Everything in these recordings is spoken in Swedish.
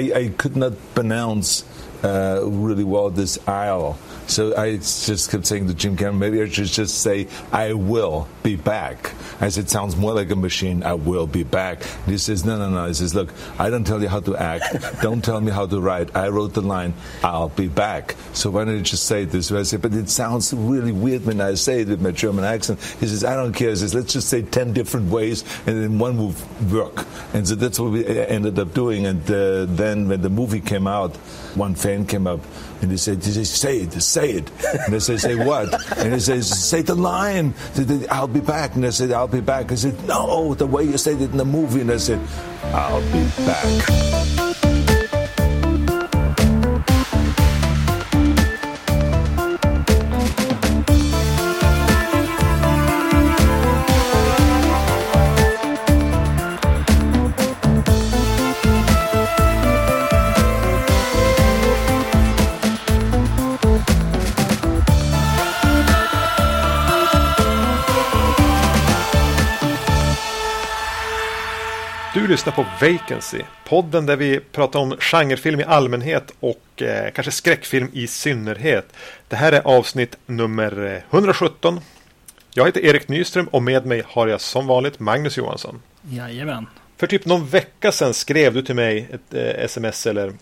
I, I could not pronounce uh, really well this aisle. So I just kept saying to Jim Cameron, maybe I should just say, I will be back. I said, it sounds more like a machine. I will be back. And he says, no, no, no. He says, look, I don't tell you how to act. don't tell me how to write. I wrote the line, I'll be back. So why don't you just say it this way? I said, but it sounds really weird when I say it with my German accent. He says, I don't care. He says, let's just say 10 different ways and then one will work. And so that's what we ended up doing. And uh, then when the movie came out, one fan came up and he said, he says, say it, say it. And I said, say what? And he says, say the line. I'll be back. And I said, I'll be back. I said, no, the way you said it in the movie. And I said, I'll be back. Lyssnar på Vacancy, podden där vi pratar om genrefilm i allmänhet och eh, kanske skräckfilm i synnerhet. Det här är avsnitt nummer 117. Jag heter Erik Nyström och med mig har jag som vanligt Magnus Johansson. Jajamän. För typ någon vecka sedan skrev du till mig ett eh, sms eller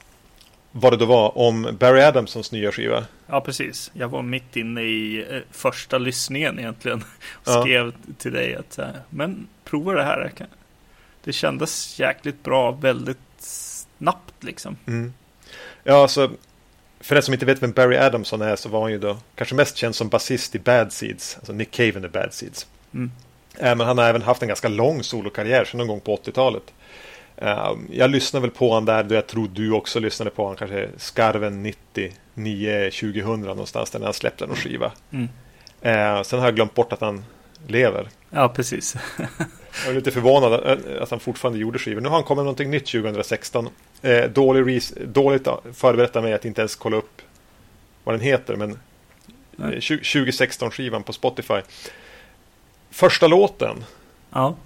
vad det då var om Barry Adamsons nya skiva. Ja, precis. Jag var mitt inne i eh, första lyssningen egentligen. Och Ja. skrev till dig att, eh, men prova det här. Det kändes jäkligt bra, väldigt snabbt liksom. Mm. Ja, alltså för den som inte vet vem Barry Adamson är så var han ju då kanske mest känd som basist i Bad Seeds, alltså Nick Cave and the Bad Seeds. Mm. Eh, Men han har även haft en ganska lång solokarriär sedan någon gång på 80-talet. Eh, Jag lyssnade väl på han där, då jag tror du också lyssnade på han kanske skarven 99, 2000 någonstans där när han släppte någon skiva. Mm. Eh, Sen har jag glömt bort att han lever. Ja, precis. Jag är lite förvånad att- att han fortfarande gjorde skivor. Nu har han kommit med någonting nytt 2016. Eh, dålig dåligt förberett av mig att inte ens kolla upp vad den heter. Men Nej. eh, 20- 2016-skivan på Spotify. Första låten. ja,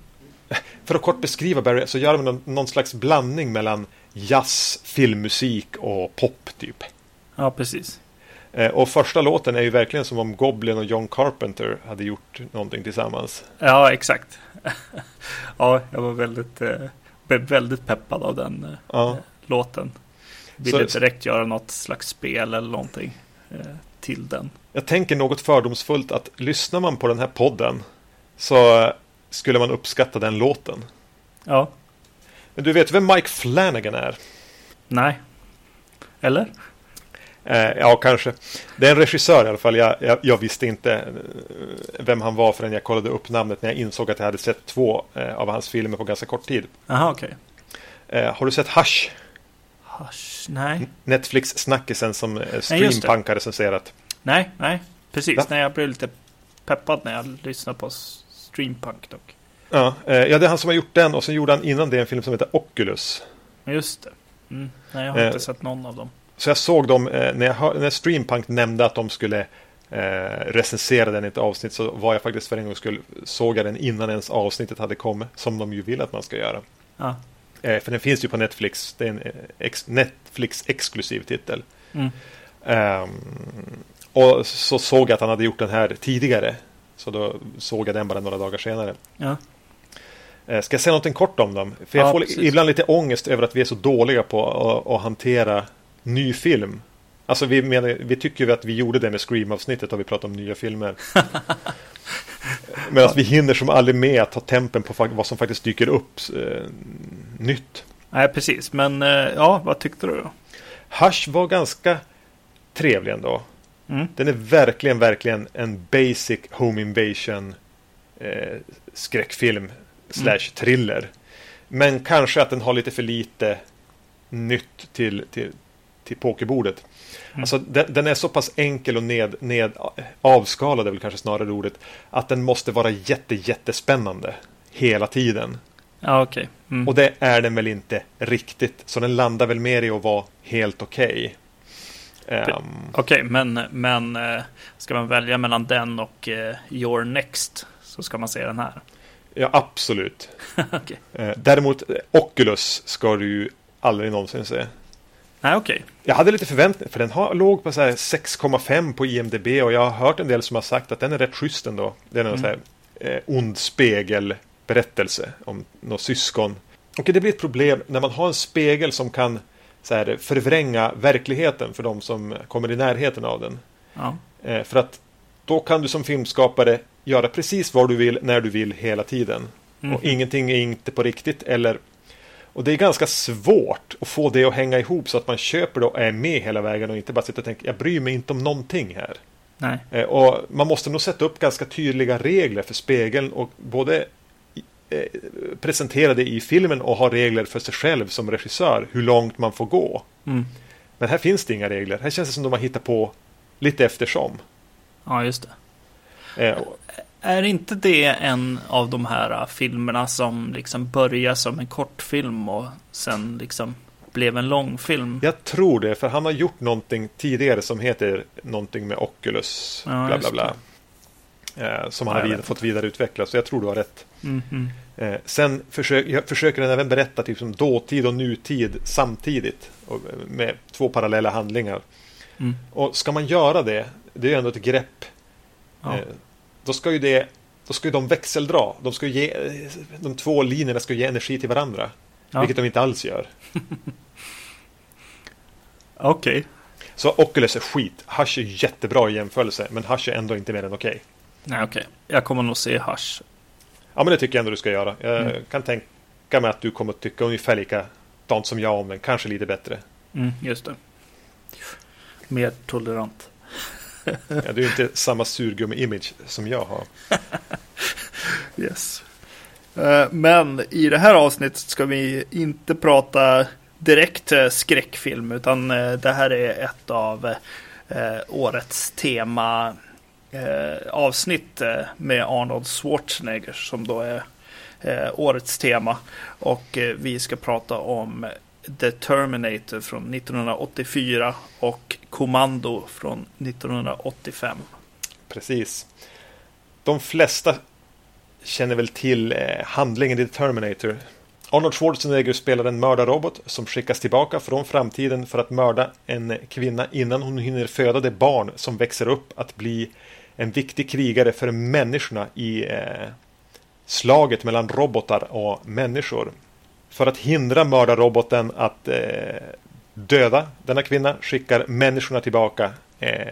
För att kort beskriva Barry så gör de någon, någon slags blandning mellan jazz, filmmusik och pop typ. ja, precis. Eh, och första låten är ju verkligen som om Goblin och John Carpenter hade gjort någonting tillsammans. Ja, exakt. ja, jag var väldigt, eh, blev väldigt peppad av den eh, Ja. låten. Ville Så- direkt göra något slags spel eller någonting till den. Jag tänker något fördomsfullt att lyssnar man på den här podden så skulle man uppskatta den låten. Ja, Men du vet vem Mike Flanagan är? nej. Eller? Eh, ja, kanske. Det är en regissör i alla fall. Jag, jag, jag visste inte eh, vem han var förrän jag kollade upp namnet när jag insåg att jag hade sett två eh, av hans filmer på ganska kort tid. Jaha, okej. Eh, har du sett Hush? Hush, nej. Netflix-snackisen som. Streampunk har recenserat. Nej, nej, precis. Va? Nej, jag blev lite peppad när jag lyssnade på Streampunk dock. Ja, ja, det är han som har gjort den och så gjorde han innan det en film som heter Oculus. Just det. Mm. Nej, jag har Eh. inte sett någon av dem. Så jag såg dem, eh, när, jag, när Streampunk nämnde att de skulle eh, recensera den i ett avsnitt så var jag faktiskt för en gång skull såg jag den innan ens avsnittet hade kommit. Som de ju vill att man ska göra. Ja. Eh, för den finns ju på Netflix. Det är en eh, ex, Netflix-exklusiv titel. Mm. Ehm, och så såg jag att han hade gjort den här tidigare. Så då såg jag den bara några dagar senare. Ja. Eh, Ska jag säga någonting kort om dem? För jag Ja, får precis. ibland lite ångest över att vi är så dåliga på att, att hantera ny film. Alltså vi, menar, vi tycker ju att vi gjorde det med Scream-avsnittet och vi pratade om nya filmer. Men att vi hinner som aldrig med att ta tempen på vad som faktiskt dyker upp eh, nytt. Nej, precis. Men eh, ja, vad tyckte du då? Hush var ganska trevlig ändå. Mm. Den är verkligen, verkligen en basic home invasion eh, skräckfilm slash thriller. Men kanske att den har lite för lite nytt till, till, till pokerbordet. Alltså, den, den är så pass enkel och ned, ned, avskalad är väl kanske snarare ordet. Att den måste vara jätte, jättespännande hela tiden. Ja, okej. Mm. Och det är den väl inte riktigt. Så den landar väl mer i att vara helt okej. Ehm, Okej, men, men eh, ska man välja mellan den och eh, Your Next så ska man se den här. ja, absolut. Okej. Eh, däremot Oculus ska du ju aldrig någonsin se. Nej, okej. Jag hade lite förväntningar, för den har, låg på så här 6,5 på IMDB och jag har hört en del som har sagt att den är rätt schysst ändå. Den är en Mm. eh, ond spegelberättelse om några syskon. Och det blir ett problem när man har en spegel som kan så här, förvränga verkligheten för de som kommer i närheten av den. Ja. Eh, för att då kan du som filmskapare göra precis vad du vill när du vill hela tiden. Mhm. Och ingenting är inte på riktigt eller och det är ganska svårt att få det att hänga ihop så att man köper det och är med hela vägen och inte bara sitter och tänker jag bryr mig inte om någonting här. Nej. Eh, Och man måste nog sätta upp ganska tydliga regler för spegeln och både eh, presentera det i filmen och ha regler för sig själv som regissör hur långt man får gå. Mm. Men här finns det inga regler. Här känns det som de har hittat på lite eftersom. Ja, just det. Eh, och- Är inte det en av de här äh, filmerna som liksom börjar som en kortfilm och sen liksom blev en långfilm? Jag tror det, för han har gjort någonting tidigare som heter någonting med Oculus. Ja, bla, bla, bla. Eh, som han har vid, fått vidareutveckla, så jag tror du har rätt. Mm, mm. Eh, sen försök, försöker den även berätta typ som dåtid och nutid samtidigt. Och, eh, med två parallella handlingar. Mm. Och ska man göra det, det är ju ändå ett grepp. Ja. Eh, då ska ju det då ska ju de växeldra. De, ska ge, de två linjerna ska ge energi till varandra. Ja. Vilket de inte alls gör. Okej. Så Oculus är skit. Hush är jättebra i jämförelse. Men Hush är ändå inte mer än okej. Nej, okej. Jag kommer nog se Hush. Ja, men det tycker jag ändå du ska göra. Jag Mm. kan tänka mig att du kommer att tycka ungefär likadant som jag om den. Kanske lite bättre. Mm, just det. Mer tolerant. Ja, du är inte samma surgummi-image som jag har. Yes. Eh, men i det här avsnittet ska vi inte prata direkt eh, skräckfilm utan eh, det här är ett av årets tema avsnitt med Arnold Schwarzenegger som då är årets tema. Och vi ska prata om The Terminator från 1984 och Kommando från 1985. Precis. De flesta känner väl till eh, handlingen i The Terminator. Arnold Schwarzenegger spelar en mördarrobot som skickas tillbaka från framtiden för att mörda en kvinna innan hon hinner föda det barn som växer upp att bli en viktig krigare för människorna i eh, slaget mellan robotar och människor. För att hindra mördarroboten att eh, döda denna kvinna skickar människorna tillbaka eh,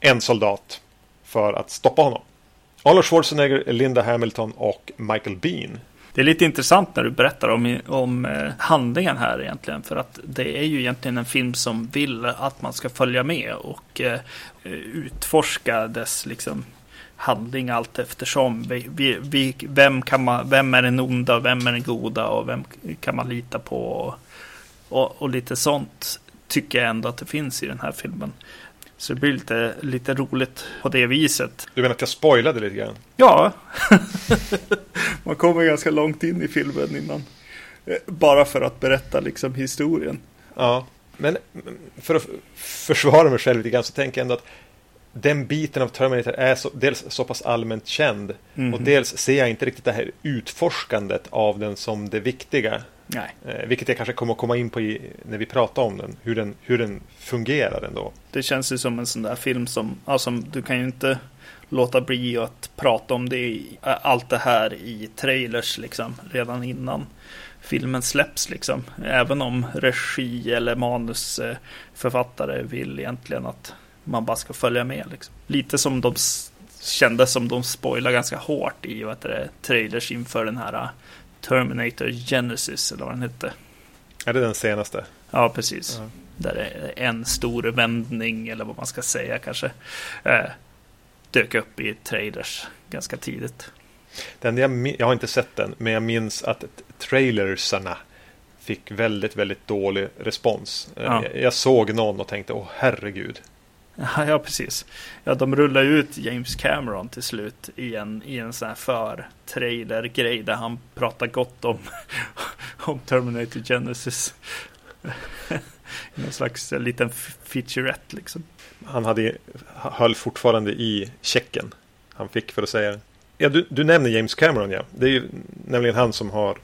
en soldat för att stoppa honom. Arnold Schwarzenegger, Linda Hamilton och Michael Bean. Det är lite intressant när du berättar om, om eh, handlingen här egentligen. För att det är ju egentligen en film som vill att man ska följa med och eh, utforska dess liksom, handling allt eftersom. Vi, vi, vi, vem, kan man, vem är den onda, vem är den goda och vem kan man lita på? Och, och, och lite sånt tycker jag ändå att det finns i den här filmen. Så det blir lite, lite roligt på det viset. Du menar att jag spoilade lite grann? Ja, man kommer ganska långt in i filmen innan. Eh, Bara för att berätta liksom historien. Ja, men för att försvara mig själv lite grann så tänker jag ändå att den biten av Terminator är så, dels så pass allmänt känd Mhm. och dels ser jag inte riktigt det här utforskandet av den som det viktiga. Nej, Eh, vilket jag kanske kommer att komma in på i, när vi pratar om den. Hur, den. hur den fungerar ändå. det känns ju som en sån där film som, alltså du kan ju inte låta bli att prata om det i, allt det här i trailers liksom redan innan filmen släpps liksom. Även om regi eller manusförfattare vill egentligen att man bara ska följa med liksom. Lite som de kändes som de spoilar ganska hårt i vad det, trailers inför den här uh, Terminator Genesis eller vad den hette. Är det den senaste? Ja, precis. Ja. Där är en stor vändning, eller vad man ska säga kanske, eh, dök upp i trailers ganska tidigt. Den jag, jag har inte sett den, men jag minns att trailersarna fick väldigt, väldigt dålig respons. Eh, Ja. Jag, jag såg någon och tänkte, åh herregud. Ja, precis. Ja, de rullar ut James Cameron till slut i en, i en sån här för-trailer-grej där han pratar gott om, om Terminator Genesis. Någon slags liten featurette liksom. Han hade, höll fortfarande i checken han fick för att säga det. Ja, du, du nämner James Cameron, ja. Det är ju nämligen han som har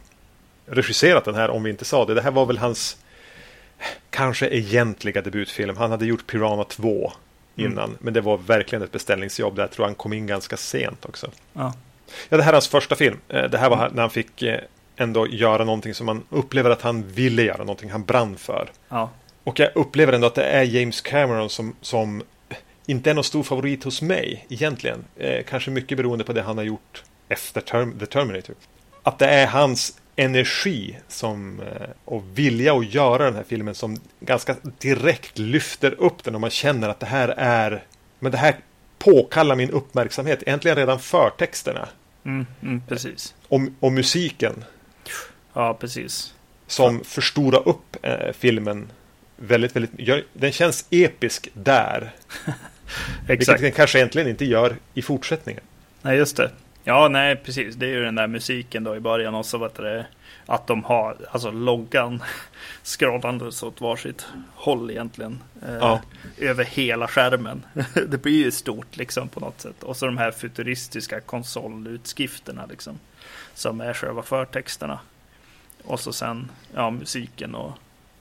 regisserat den här, om vi inte sa det. Det här var väl hans kanske egentliga debutfilm. Han hade gjort Piranha 2 innan, mm. men det var verkligen ett beställningsjobb. Där jag tror han kom in ganska sent också. Ja. Ja, det här är hans första film. Eh, det här var mm. när han fick eh, ändå göra någonting som man upplever att han ville göra, någonting han brann för. Ja. Och jag upplever ändå att det är James Cameron som, som inte är någon stor favorit hos mig egentligen. Eh, kanske mycket beroende på det han har gjort efter term The Terminator. Att det är hans energi som, eh, och vilja att göra den här filmen som ganska direkt lyfter upp den och man känner att det här är men det här påkallar min uppmärksamhet. Egentligen redan förtexterna. Mm, mm, precis. Och, och musiken. Ja, precis. Som ja. förstorar upp eh, filmen väldigt, väldigt. Gör, den känns episk där. Exakt. Vilket den kanske egentligen inte gör i fortsättningen. Nej, just det. Ja, nej, precis. Det är ju den där musiken då i början och så vet det, att de har alltså loggan scrollandes åt varsitt håll egentligen. Eh, ja. Över hela skärmen. det blir ju stort liksom på något sätt. Och så de här futuristiska konsolutskrifterna liksom. Som är själva förtexterna. Och så sen ja, musiken och,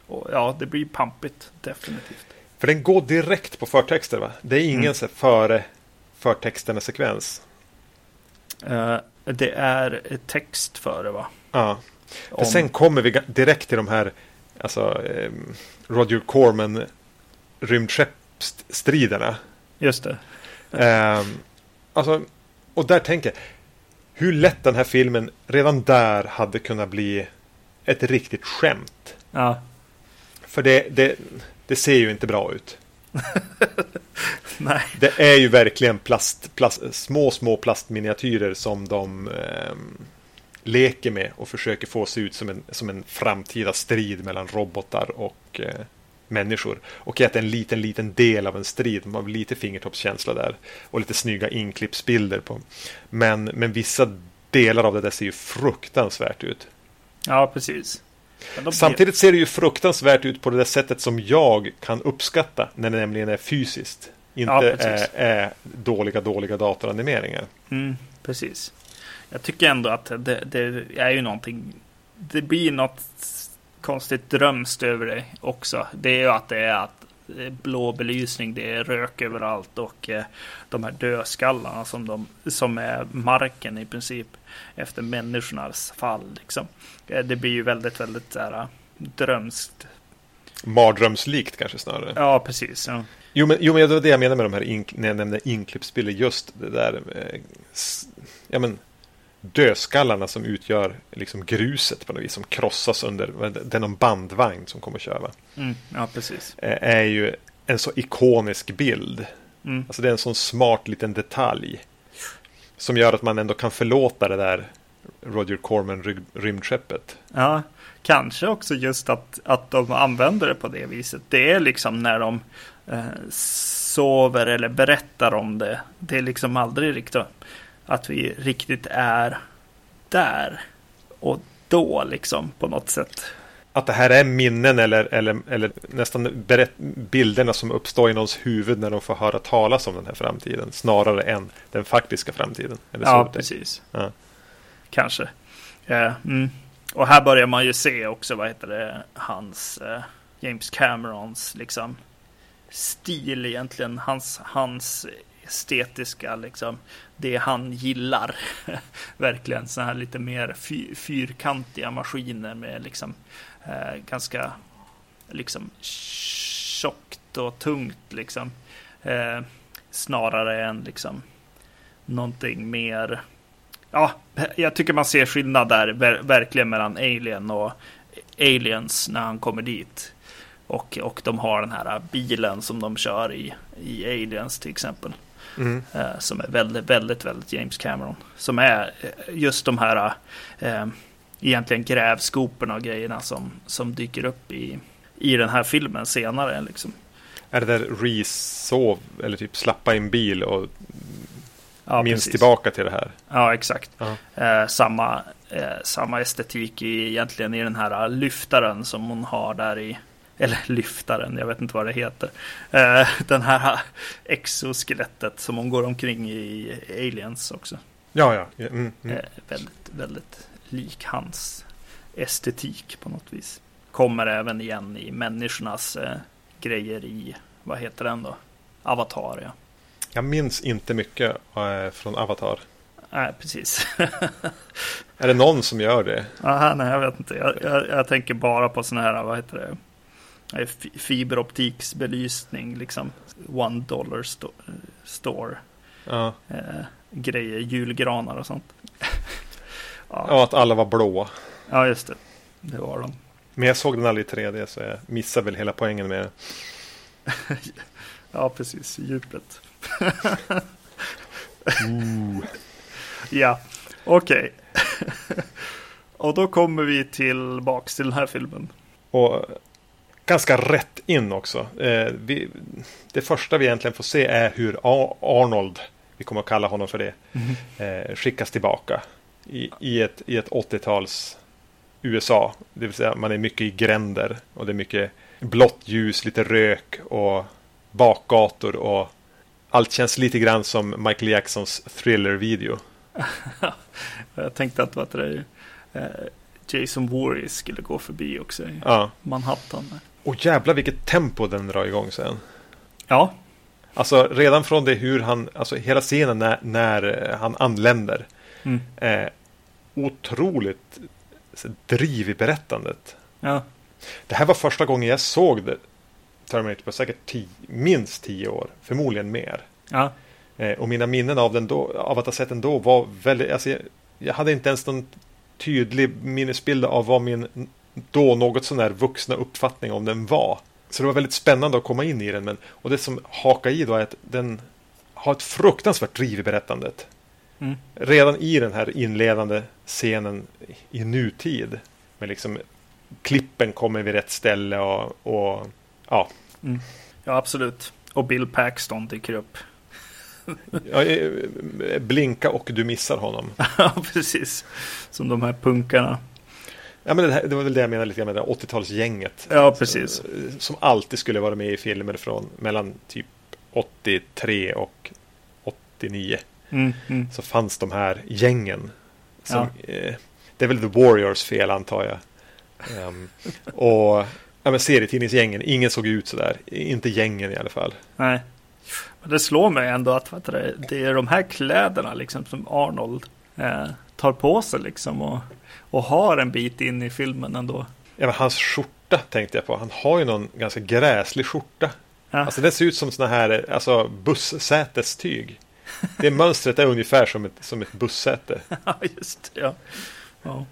och ja, det blir pampigt definitivt. För den går direkt på förtexter va? Det är ingen mm. före förtexterna sekvens. Uh, det är text före va? Ja. Om... Sen kommer vi direkt till de här alltså, eh, Roger Corman rymdskeppsstriderna. Just det. Eh, alltså, och där tänker jag hur lätt den här filmen redan där hade kunnat bli ett riktigt skämt. Ja. För det, det, det ser ju inte bra ut. Nej. Det är ju verkligen plast, plast, små, små plastminiatyrer som de eh, leker med och försöker få se ut som en, som en framtida strid mellan robotar och eh, människor. Och att en liten, liten del av en strid. Man har lite fingertoppskänsla där. Och lite snygga inklippsbilder på. Men, men vissa delar av det där ser ju fruktansvärt ut. Ja, precis. Samtidigt ser det ju fruktansvärt ut på det där sättet som jag kan uppskatta när det nämligen är fysiskt. Inte ja, är, är, dåliga, dåliga datoranimeringar. Mm, precis. Jag tycker ändå att det, det, är ju någonting. Det blir något konstigt drömskt över det också. Det är ju att det är att blå belysning, det är rök överallt och eh, de här dödskallarna som, de, som är marken i princip efter människornas fall. Liksom. Eh, det blir ju väldigt, väldigt så här, drömskt. Mardrömslikt kanske snarare. Ja, precis. Ja. Jo, men, jo, men det var det jag menade med de här ink, när jag nämnde inklippsbilder. Just det där. Eh, ja, men dödskallarna som utgör liksom gruset på något vis som krossas under, det är någon bandvagn som kommer köra. Mm, ja, precis. Eh, är ju en så ikonisk bild. Mm. Alltså det är en sån smart liten detalj. Som gör att man ändå kan förlåta det där Roger Corman rymdskeppet. Ja, kanske också just att, att de använder det på det viset. Det är liksom när de eh, sover eller berättar om det. Det är liksom aldrig riktigt att vi riktigt är där och då liksom på något sätt. Att det här är minnen eller, eller, eller nästan berätt, bilderna som uppstår i någons huvud när de får höra talas om den här framtiden snarare än den faktiska framtiden. ja, precis. Ja. Kanske. Uh, mm. Och här börjar man ju se också, vad heter det, hans uh, James Camerons liksom stil egentligen. Hans, hans estetiska, liksom, det han gillar. Verkligen så här lite mer fyrkantiga maskiner med liksom eh, ganska liksom tjockt och tungt liksom. Eh, snarare än liksom någonting mer. Ja, jag tycker man ser skillnad där ver verkligen mellan Alien och Aliens när han kommer dit. Och, och de har den här bilen som de kör i, i Aliens till exempel. Mm. Eh, som är väldigt, väldigt, väldigt James Cameron. Som är eh, just de här eh, egentligen grävskoporna och grejerna som, som dyker upp i, i den här filmen senare. Liksom. Är det där Reese sov eller typ slappa i en bil och ja, minns precis. tillbaka till det här? Ja, exakt. Uh -huh. eh, samma, eh, samma estetik i, egentligen i den här lyftaren som hon har där i eller lyftaren, jag vet inte vad det heter. Eh, den här exoskelettet som hon går omkring i Aliens också. Ja, ja. Mm, mm. väldigt, väldigt lik hans estetik på något vis. kommer även igen i människornas eh, grejer i, vad heter den då? Avatar ja. Jag minns inte mycket eh, från Avatar. Nej, precis. är det någon som gör det? Aha, nej, jag vet inte. Jag, jag, jag tänker bara på sådana här, vad heter det? Fiberoptiksbelysning, liksom. One dollar sto store. Ja. Eh, grejer, julgranar och sånt. ja. ja, att alla var blå. Ja, just det. Det var de. Men jag såg den aldrig i 3D så jag missade väl hela poängen med det. ja, precis. Djupet. Ja, okej. Okay. och då kommer vi tillbaks till den här filmen. Och ganska rätt in också. Eh, vi, det första vi egentligen får se är hur Arnold, vi kommer att kalla honom för det, mm. eh, skickas tillbaka i, i ett, i ett 80-tals USA. Det vill säga man är mycket i gränder och det är mycket blått ljus, lite rök och bakgator och allt känns lite grann som Michael Jacksons thriller-video. Jag tänkte att vad det är, eh, Jason Voorhees skulle gå förbi också i ja. Manhattan. Och jävla vilket tempo den drar igång sen. Ja. Alltså redan från det hur han, alltså hela scenen när, när han anländer. Mm. Eh, otroligt driv i berättandet. Ja. Det här var första gången jag såg det. Terminator på säkert tio, minst tio år, förmodligen mer. Ja. Eh, och mina minnen av, den då, av att ha sett den då var väldigt, alltså jag, jag hade inte ens någon tydlig minnesbild av vad min då något sån här vuxna uppfattning om den var. Så det var väldigt spännande att komma in i den. Men, och det som hakar i då är att den har ett fruktansvärt driv i berättandet. Mm. Redan i den här inledande scenen i nutid. Med liksom klippen kommer vid rätt ställe och, och ja. Mm. Ja, absolut. Och Bill Paxton dyker upp. ja, eh, blinka och du missar honom. ja, precis. Som de här punkarna. Ja, men det, här, det var väl det jag menade lite grann med 80-talsgänget. Ja, precis. Som, som, alltid skulle vara med i filmer från mellan typ 83 och 89. Mm, mm. Så fanns de här gängen. Som, ja. eh, det är väl The Warriors fel antar jag. Um, och ja, men serietidningsgängen, ingen såg ut sådär. Inte gängen i alla fall. Nej. Men det slår mig ändå att du, det är de här kläderna liksom som Arnold eh, tar på sig liksom. Och och har en bit in i filmen ändå. Ja, men hans skjorta tänkte jag på. Han har ju någon ganska gräslig skjorta. Ja. Alltså det ser ut som sådana här alltså, bussätestyg. Det mönstret är ungefär som ett, som ett bussäte. Ja, just det. Ja. ja.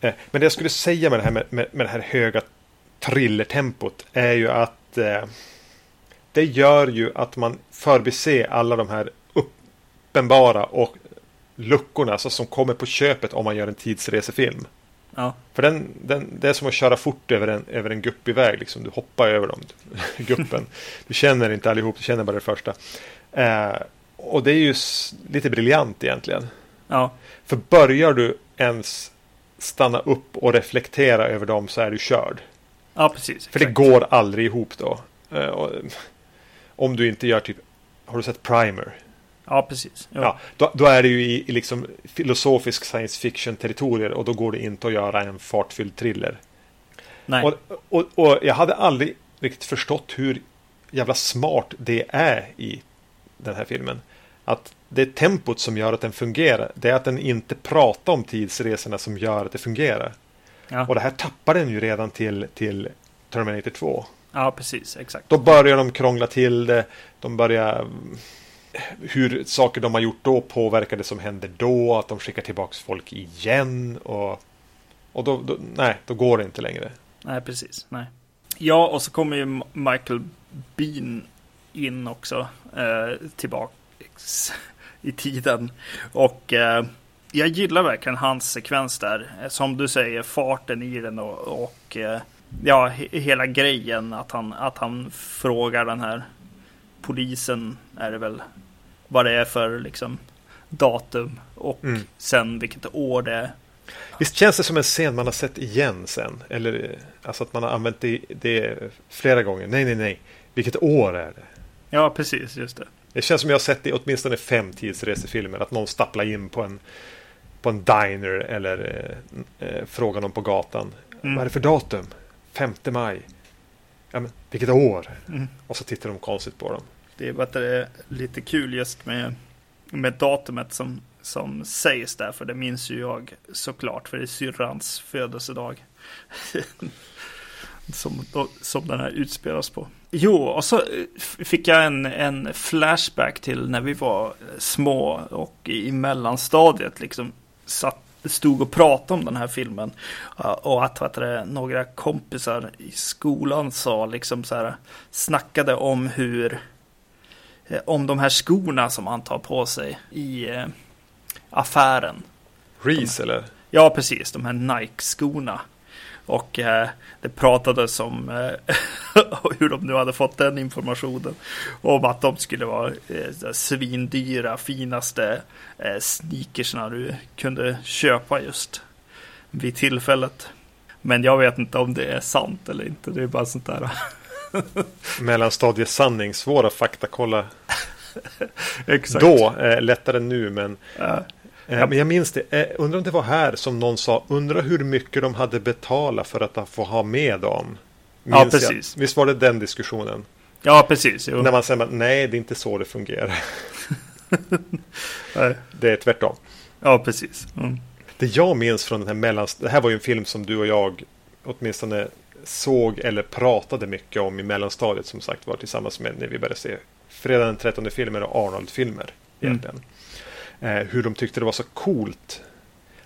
Eh, men det jag skulle säga med det här med, med, med det här höga thrillertempot är ju att eh, det gör ju att man förbiser alla de här uppenbara och luckorna alltså, som kommer på köpet om man gör en tidsresefilm. Ja. För den, den, det är som att köra fort över en, över en guppig väg. Liksom. Du hoppar över dem, guppen. Du känner inte allihop, du känner bara det första. Eh, och det är ju lite briljant egentligen. Ja. För börjar du ens stanna upp och reflektera över dem så är du körd. Ja, precis. För det går aldrig ihop då. Eh, och, om du inte gör typ, har du sett Primer? Ja, precis. Ja, då, då, är det ju i, i liksom filosofisk science fiction-territorier och då går det inte att göra en fartfylld thriller. Nej. Och, och, och, jag hade aldrig riktigt förstått hur jävla smart det är i den här filmen. Att det är tempot som gör att den fungerar. Det är att den inte pratar om tidsresorna som gör att det fungerar. Ja. Och det här tappar den ju redan till, till Terminator 2. Ja, precis. Exakt. Då börjar de krångla till det. De börjar hur saker de har gjort då påverkar det som händer då. Att de skickar tillbaka folk igen. Och, och då, då, nej, då går det inte längre. Nej, precis. Nej. Ja, och så kommer ju Michael Bean in också. Eh, tillbaka i tiden. Och eh, jag gillar verkligen hans sekvens där. Eh, som du säger, farten i den och, och eh, ja, hela grejen. Att han, att han frågar den här polisen är det väl vad det är för liksom datum och mm. sen vilket år det är. Visst känns det som en scen man har sett igen sen? Eller alltså att man har använt det, det flera gånger. Nej, nej, nej. Vilket år är det? Ja, precis. Just det. Det känns som jag har sett det i åtminstone fem tidsresefilmer. Att någon stapplar in på en, på en diner eller eh, eh, frågar någon på gatan. Mm. Vad är det för datum? 5 maj. Ja, men vilket år? Mm. Och så tittar de konstigt på dem. Det är bara att det är lite kul just med, med datumet som, som sägs där. För det minns ju jag såklart. För det är syrrans födelsedag. som, som den här utspelas på. Jo, och så eh, fick jag en, en flashback till när vi var små och i mellanstadiet liksom satt, stod och pratade om den här filmen. Och att vet du, några kompisar i skolan sa liksom så här, snackade om hur om de här skorna som han tar på sig i eh, affären. Reese eller? Ja, precis. De här Nike-skorna. Och eh, det pratades om eh, hur de nu hade fått den informationen. Om att de skulle vara eh, svindyra, finaste eh, sneakersna du kunde köpa just vid tillfället. Men jag vet inte om det är sant eller inte. Det är bara sånt där. Mellanstadiets sanning, svåra faktakolla. Exakt. Då, eh, lättare nu men Ja. Eh, Men jag minns det, eh, undrar om det var här som någon sa, undrar hur mycket de hade betalat för att få ha med dem. Ja, Minns jag. precis. Visst var det den diskussionen? Ja, precis. Jo. När man säger, nej det är inte så det fungerar. Det är tvärtom. Ja, precis. Mm. Det jag minns från den här mellans... Det här var ju en film som du och jag åtminstone såg eller pratade mycket om i mellanstadiet som sagt var tillsammans med när vi började se Fredag den 13 filmer och Arnold-filmer. Egentligen. Eh, hur de tyckte det var så coolt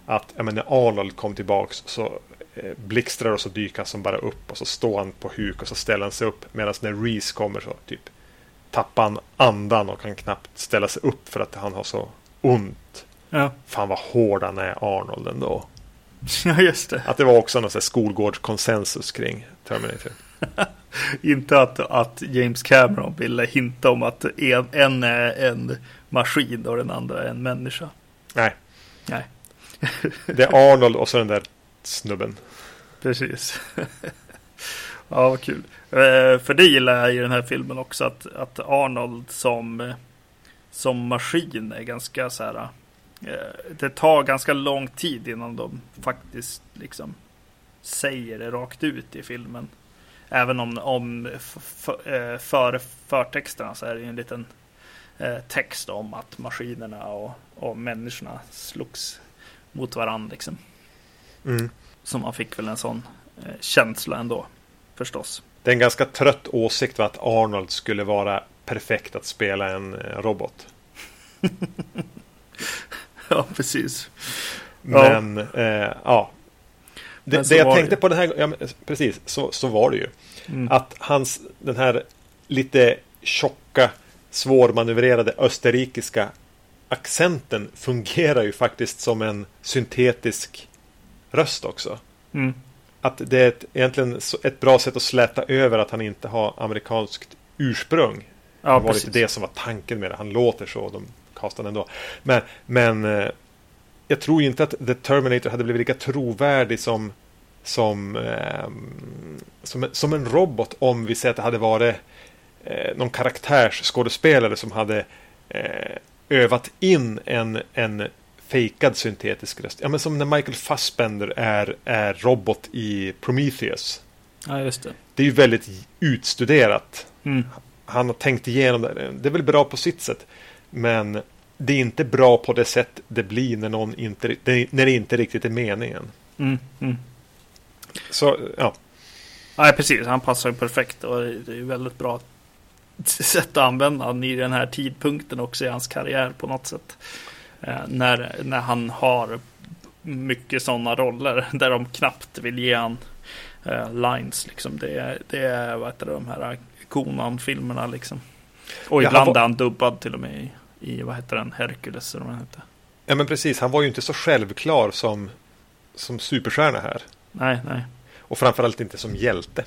att ja, men när Arnold kom tillbaks så eh, blixtrar och så dyker han som bara upp och så står han på huk och så ställer han sig upp medan när Reese kommer så typ tappar han andan och kan knappt ställa sig upp för att han har så ont. Ja. Fan vad hård han är Arnold ändå. ja, just det. Att det var också någon skolgårdskonsensus kring Terminator. Inte att, att James Cameron ville hinta om att en, en är en maskin och den andra är en människa. Nej, Nej, det är Arnold och så den där snubben. precis. ja, vad kul. Eh, för det gillar jag i den här filmen också att, att Arnold som, som maskin är ganska så här. Eh, det tar ganska lång tid innan de faktiskt liksom säger det rakt ut i filmen. Även om, om eh, före förtexterna så är det en liten eh, text om att maskinerna och, och människorna slogs mot varandra. Liksom. Mm. Så man fick väl en sån känsla ändå, förstås. Det är en ganska trött åsikt va, att Arnold skulle vara perfekt att spela en robot. ja, precis. Men ja, ja. Det, Men det jag tänkte det. på den här ja, precis, så, så var det ju. Mm. Att hans, den här lite tjocka, svårmanövrerade österrikiska accenten fungerar ju faktiskt som en syntetisk röst också. Mm. Att det är ett, egentligen ett bra sätt att släta över att han inte har amerikanskt ursprung. Ja, det var precis. lite det som var tanken med det. Han låter så, de castade ändå. Men, men eh, jag tror inte att The Terminator hade blivit lika trovärdig som som, ehm, som, som en robot om vi säger att det hade varit eh, någon karaktärsskådespelare som hade eh, övat in en, en fejkad syntetisk röst. Ja, men som när Michael Fassbender är, är robot i Prometheus. Ja, just det. Det är ju väldigt utstuderat. Mm. Han har tänkt igenom det. Det är väl bra på sitt sätt. Men det är inte bra på det sätt det blir när, någon inte, när det inte riktigt är meningen. Mm. Mm. Så, ja. Nej, precis. Han passar ju perfekt och det är ju väldigt bra sätt att använda han i den här tidpunkten också i hans karriär på något sätt. Eh, när, när han har mycket sådana roller där de knappt vill ge han eh, lines liksom. Det det är vad heter det, de här Conan-filmerna liksom. Och Ja, ibland var- är han dubbad till och med i, vad heter den, Hercules eller vad den heter. ja, men precis. Han var ju inte så självklar som, som superstjärna här. Nej, nej. Och framförallt inte som hjälte.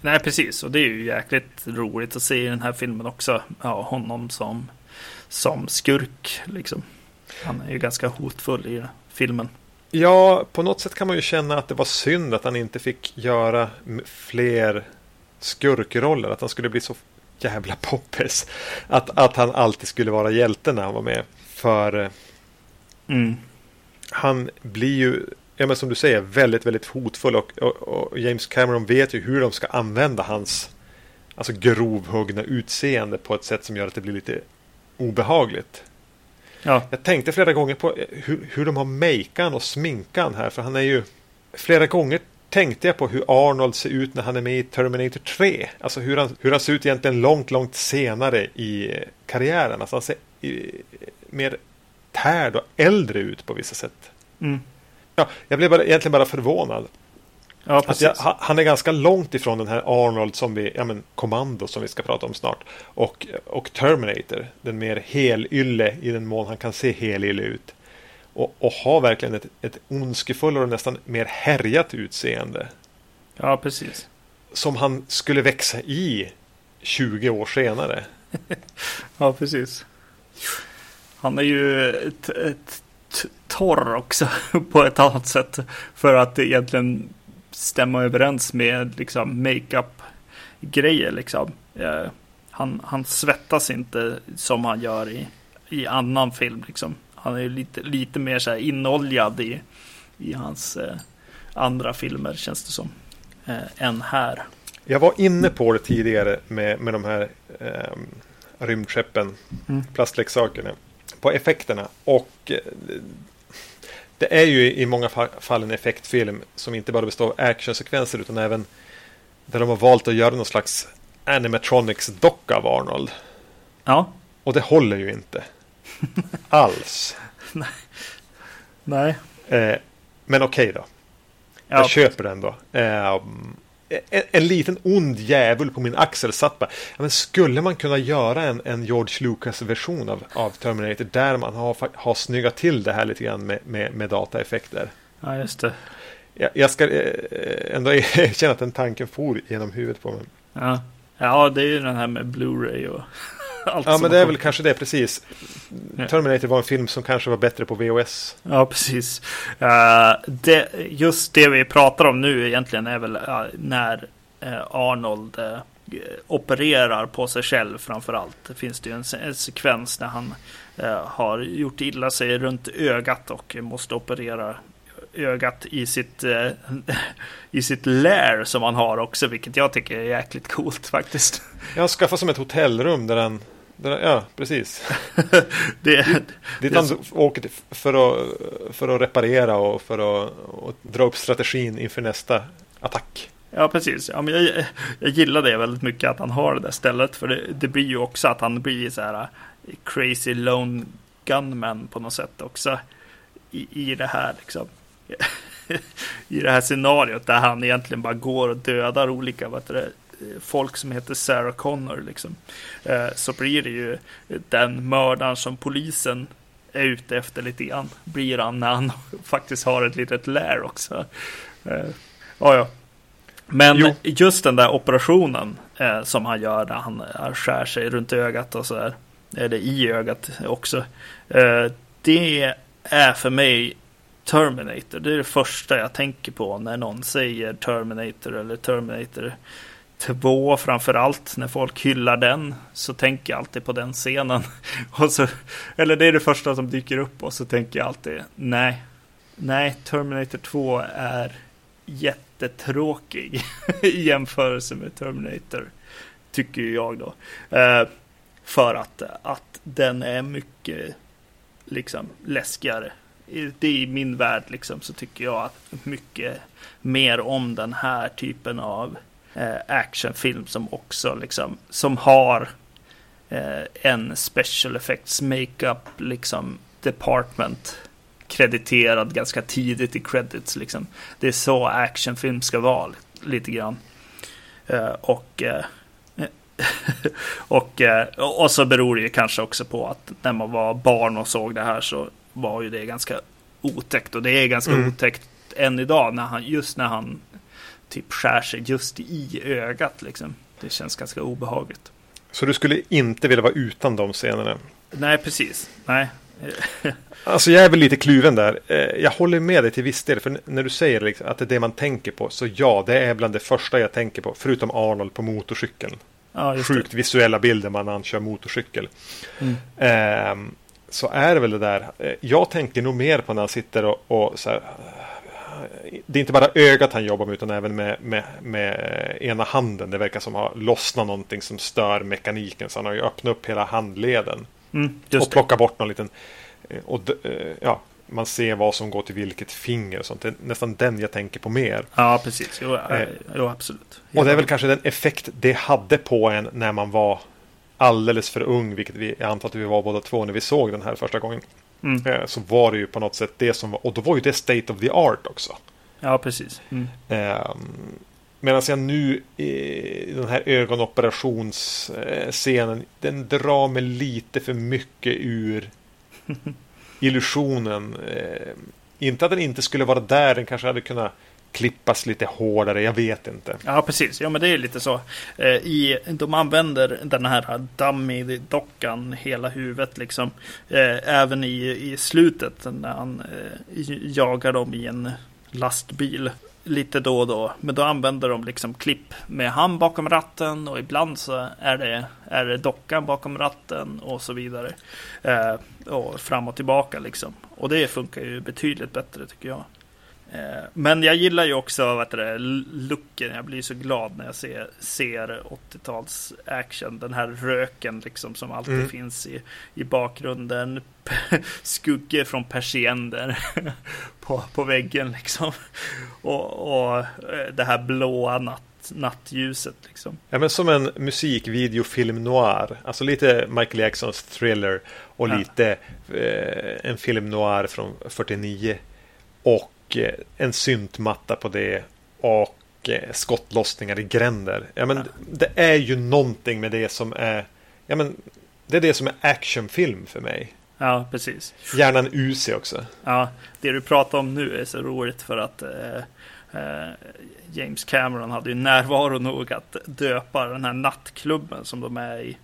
Nej, precis. Och det är ju jäkligt roligt att se i den här filmen också. Ja, honom som, som skurk, liksom. Han är ju ganska hotfull i filmen. Ja, på något sätt kan man ju känna att det var synd att han inte fick göra fler skurkroller. Att han skulle bli så jävla poppis. Att, att han alltid skulle vara hjälte när han var med. För eh, Mm. han blir ju ja, men som du säger, väldigt, väldigt hotfull. Och, och, och, James Cameron vet ju hur de ska använda hans alltså grovhuggna utseende på ett sätt som gör att det blir lite obehagligt. Ja. Jag tänkte flera gånger på hur, hur de har makean och sminkan här, för han är ju flera gånger tänkte jag på hur Arnold ser ut när han är med i Terminator 3. Alltså hur han, hur han ser ut egentligen långt, långt senare i karriären. Alltså han ser i, mer tärd och äldre ut på vissa sätt. Mm. Ja, jag blev bara, egentligen bara förvånad. Ja, att jag, han är ganska långt ifrån den här Arnold som vi, ja men Kommando som vi ska prata om snart. Och, och Terminator, den mer helylle i den mån han kan se helylle ut. Och, och har verkligen ett, ett ondskefullare och nästan mer härjat utseende. Ja, precis. Som han skulle växa i 20 år senare. ja, precis. Han är ju ett, ett torr också på ett annat sätt. För att egentligen stämma överens med liksom makeup-grejer liksom. Eh, han, han svettas inte som han gör i, i annan film liksom. Han är lite, lite mer så här inoljad i, i hans eh, andra filmer känns det som. Eh, än här. Jag var inne på det tidigare med, med de här eh, rymdskeppen, mm. plastleksakerna, på effekterna. Och eh, det är ju i många fall en effektfilm som inte bara består av actionsekvenser utan även där de har valt att göra någon slags animatronics-docka av Arnold. Ja. Och det håller ju inte. Alls. Nej. Nej. Eh, men okej okay då. Jag ja. köper den då. Eh, en, en, liten ond djävul på min axel satt bara. Ja, men skulle man kunna göra en, en George Lucas-version av, av Terminator där man har, har snyggat till det här lite grann med, med, med dataeffekter? Ja, just det. Jag, jag ska eh, ändå erkänna att den tanken for genom huvudet på mig. Ja. ja, det är ju den här med Blu-ray och allt Ja, men det är väl kanske det precis. Terminator var en film som kanske var bättre på VHS. Ja, precis. Uh, det, just det vi pratar om nu egentligen är väl uh, när uh, Arnold opererar på sig själv framför allt. Det finns det ju en, en sekvens när han har gjort illa sig runt ögat och måste operera ögat i sitt, eh, i sitt lair som han har också, vilket jag tycker är jäkligt coolt faktiskt. Jag skaffar som ett hotellrum där han Ja, precis. det, Dit han åker för, att, för att reparera och för att och dra upp strategin inför nästa attack. Ja, precis. Ja, men jag, jag gillar det väldigt mycket att han har det där stället. För det, det blir ju också att han blir så här eh, crazy lone gunman på något sätt också. I, i det här liksom. I det här scenariot där han egentligen bara går och dödar olika vad det, folk som heter Sarah Connor. Liksom. Eh, så blir det ju den mördaren som polisen är ute efter lite grann. Blir han när han faktiskt har ett litet lär också. Eh, ja, ja. Men jo. just den där operationen eh, som han gör när han, han skär sig runt ögat och så där. Eller i ögat också. Eh, det är för mig Terminator. Det är det första jag tänker på när någon säger Terminator eller Terminator 2 framförallt. När folk hyllar den så tänker jag alltid på den scenen. Och så, eller det är det första som dyker upp och så tänker jag alltid nej. Nej, Terminator 2 är jättetråkig i jämförelse med Terminator. Tycker jag då. Eh, för att, att den är mycket liksom läskigare det är i min värld liksom så tycker jag att mycket mer om den här typen av eh, actionfilm som också liksom som har eh, en special effects makeup liksom department krediterad ganska tidigt i credits liksom. Det är så actionfilm ska vara lite grann. Eh, och eh, och, eh, och så beror det ju kanske också på att när man var barn och såg det här så var ju det ganska otäckt och det är ganska mm. otäckt än idag när han, just när han typ skär sig just i ögat liksom. Det känns ganska obehagligt. Så du skulle inte vilja vara utan de scenerna? Nej, precis. Nej. alltså jag är väl lite kluven där. Eh, jag håller med dig till viss del. För när du säger liksom att det är det man tänker på. Så ja, det är bland det första jag tänker på. Förutom Arnold på motorcykeln. Ja, Sjukt visuella bilder man när han kör motorcykel. Mm. Um, så är det väl det där. Eh, jag tänker nog mer på när han sitter och, och så här, det är inte bara ögat han jobbar med utan även med, med, med ena handen. Det verkar som att ha lossnat någonting som stör mekaniken. Så han har ju öppnat upp hela handleden. Mm, och plockat bort någon liten... eh, Och, eh, ja, man ser vad som går till vilket finger och sånt. Det är nästan den jag tänker på mer. Ja, precis. Jo, Eh, jo absolut. Och det är väl kanske den effekt det hade på en när man var alldeles för ung, vilket vi, jag antar att vi var båda två när vi såg den här första gången. Mm. Eh, Så var det ju på något sätt det som var, och då var ju det state of the art också. Ja, precis. Mm. Um, Medan jag nu i den här ögonoperationsscenen, den drar mig lite för mycket ur illusionen. Eh, inte att den inte skulle vara där, den kanske hade kunnat klippas lite hårdare, jag vet inte. Ja, precis. Ja, men det är lite så. Eh, i, de använder den här dummy-dockan hela huvudet liksom. Eh, även i, i slutet när han eh, jagar dem i en lastbil. Lite då och då. Men då använder de liksom klipp med han bakom ratten och ibland så är det, är det dockan bakom ratten och så vidare. Eh, och fram och tillbaka liksom. Och det funkar ju betydligt bättre tycker jag. Eh, Men jag gillar ju också vad det, looken. Jag blir så glad när jag ser, ser 80-tals action. Den här röken liksom som alltid Mm. finns i, i bakgrunden. Skuggor från persienner på, på väggen liksom. Och, och eh, det här blåa natt, nattljuset liksom. Ja, men som en musikvideofilm noir. Alltså lite Michael Jacksons thriller och Ja. lite eh, en film noir från 49. Och eh, en syntmatta på det. Och eh, skottlossningar i gränder. Ja, men Ja. Det är ju någonting med det som är... Ja, men det är det som är actionfilm för mig. Ja, precis. Gärna en UC också. Ja, det du pratar om nu är så roligt för att eh, eh, James Cameron hade ju närvaro nog att döpa den här nattklubben som de är i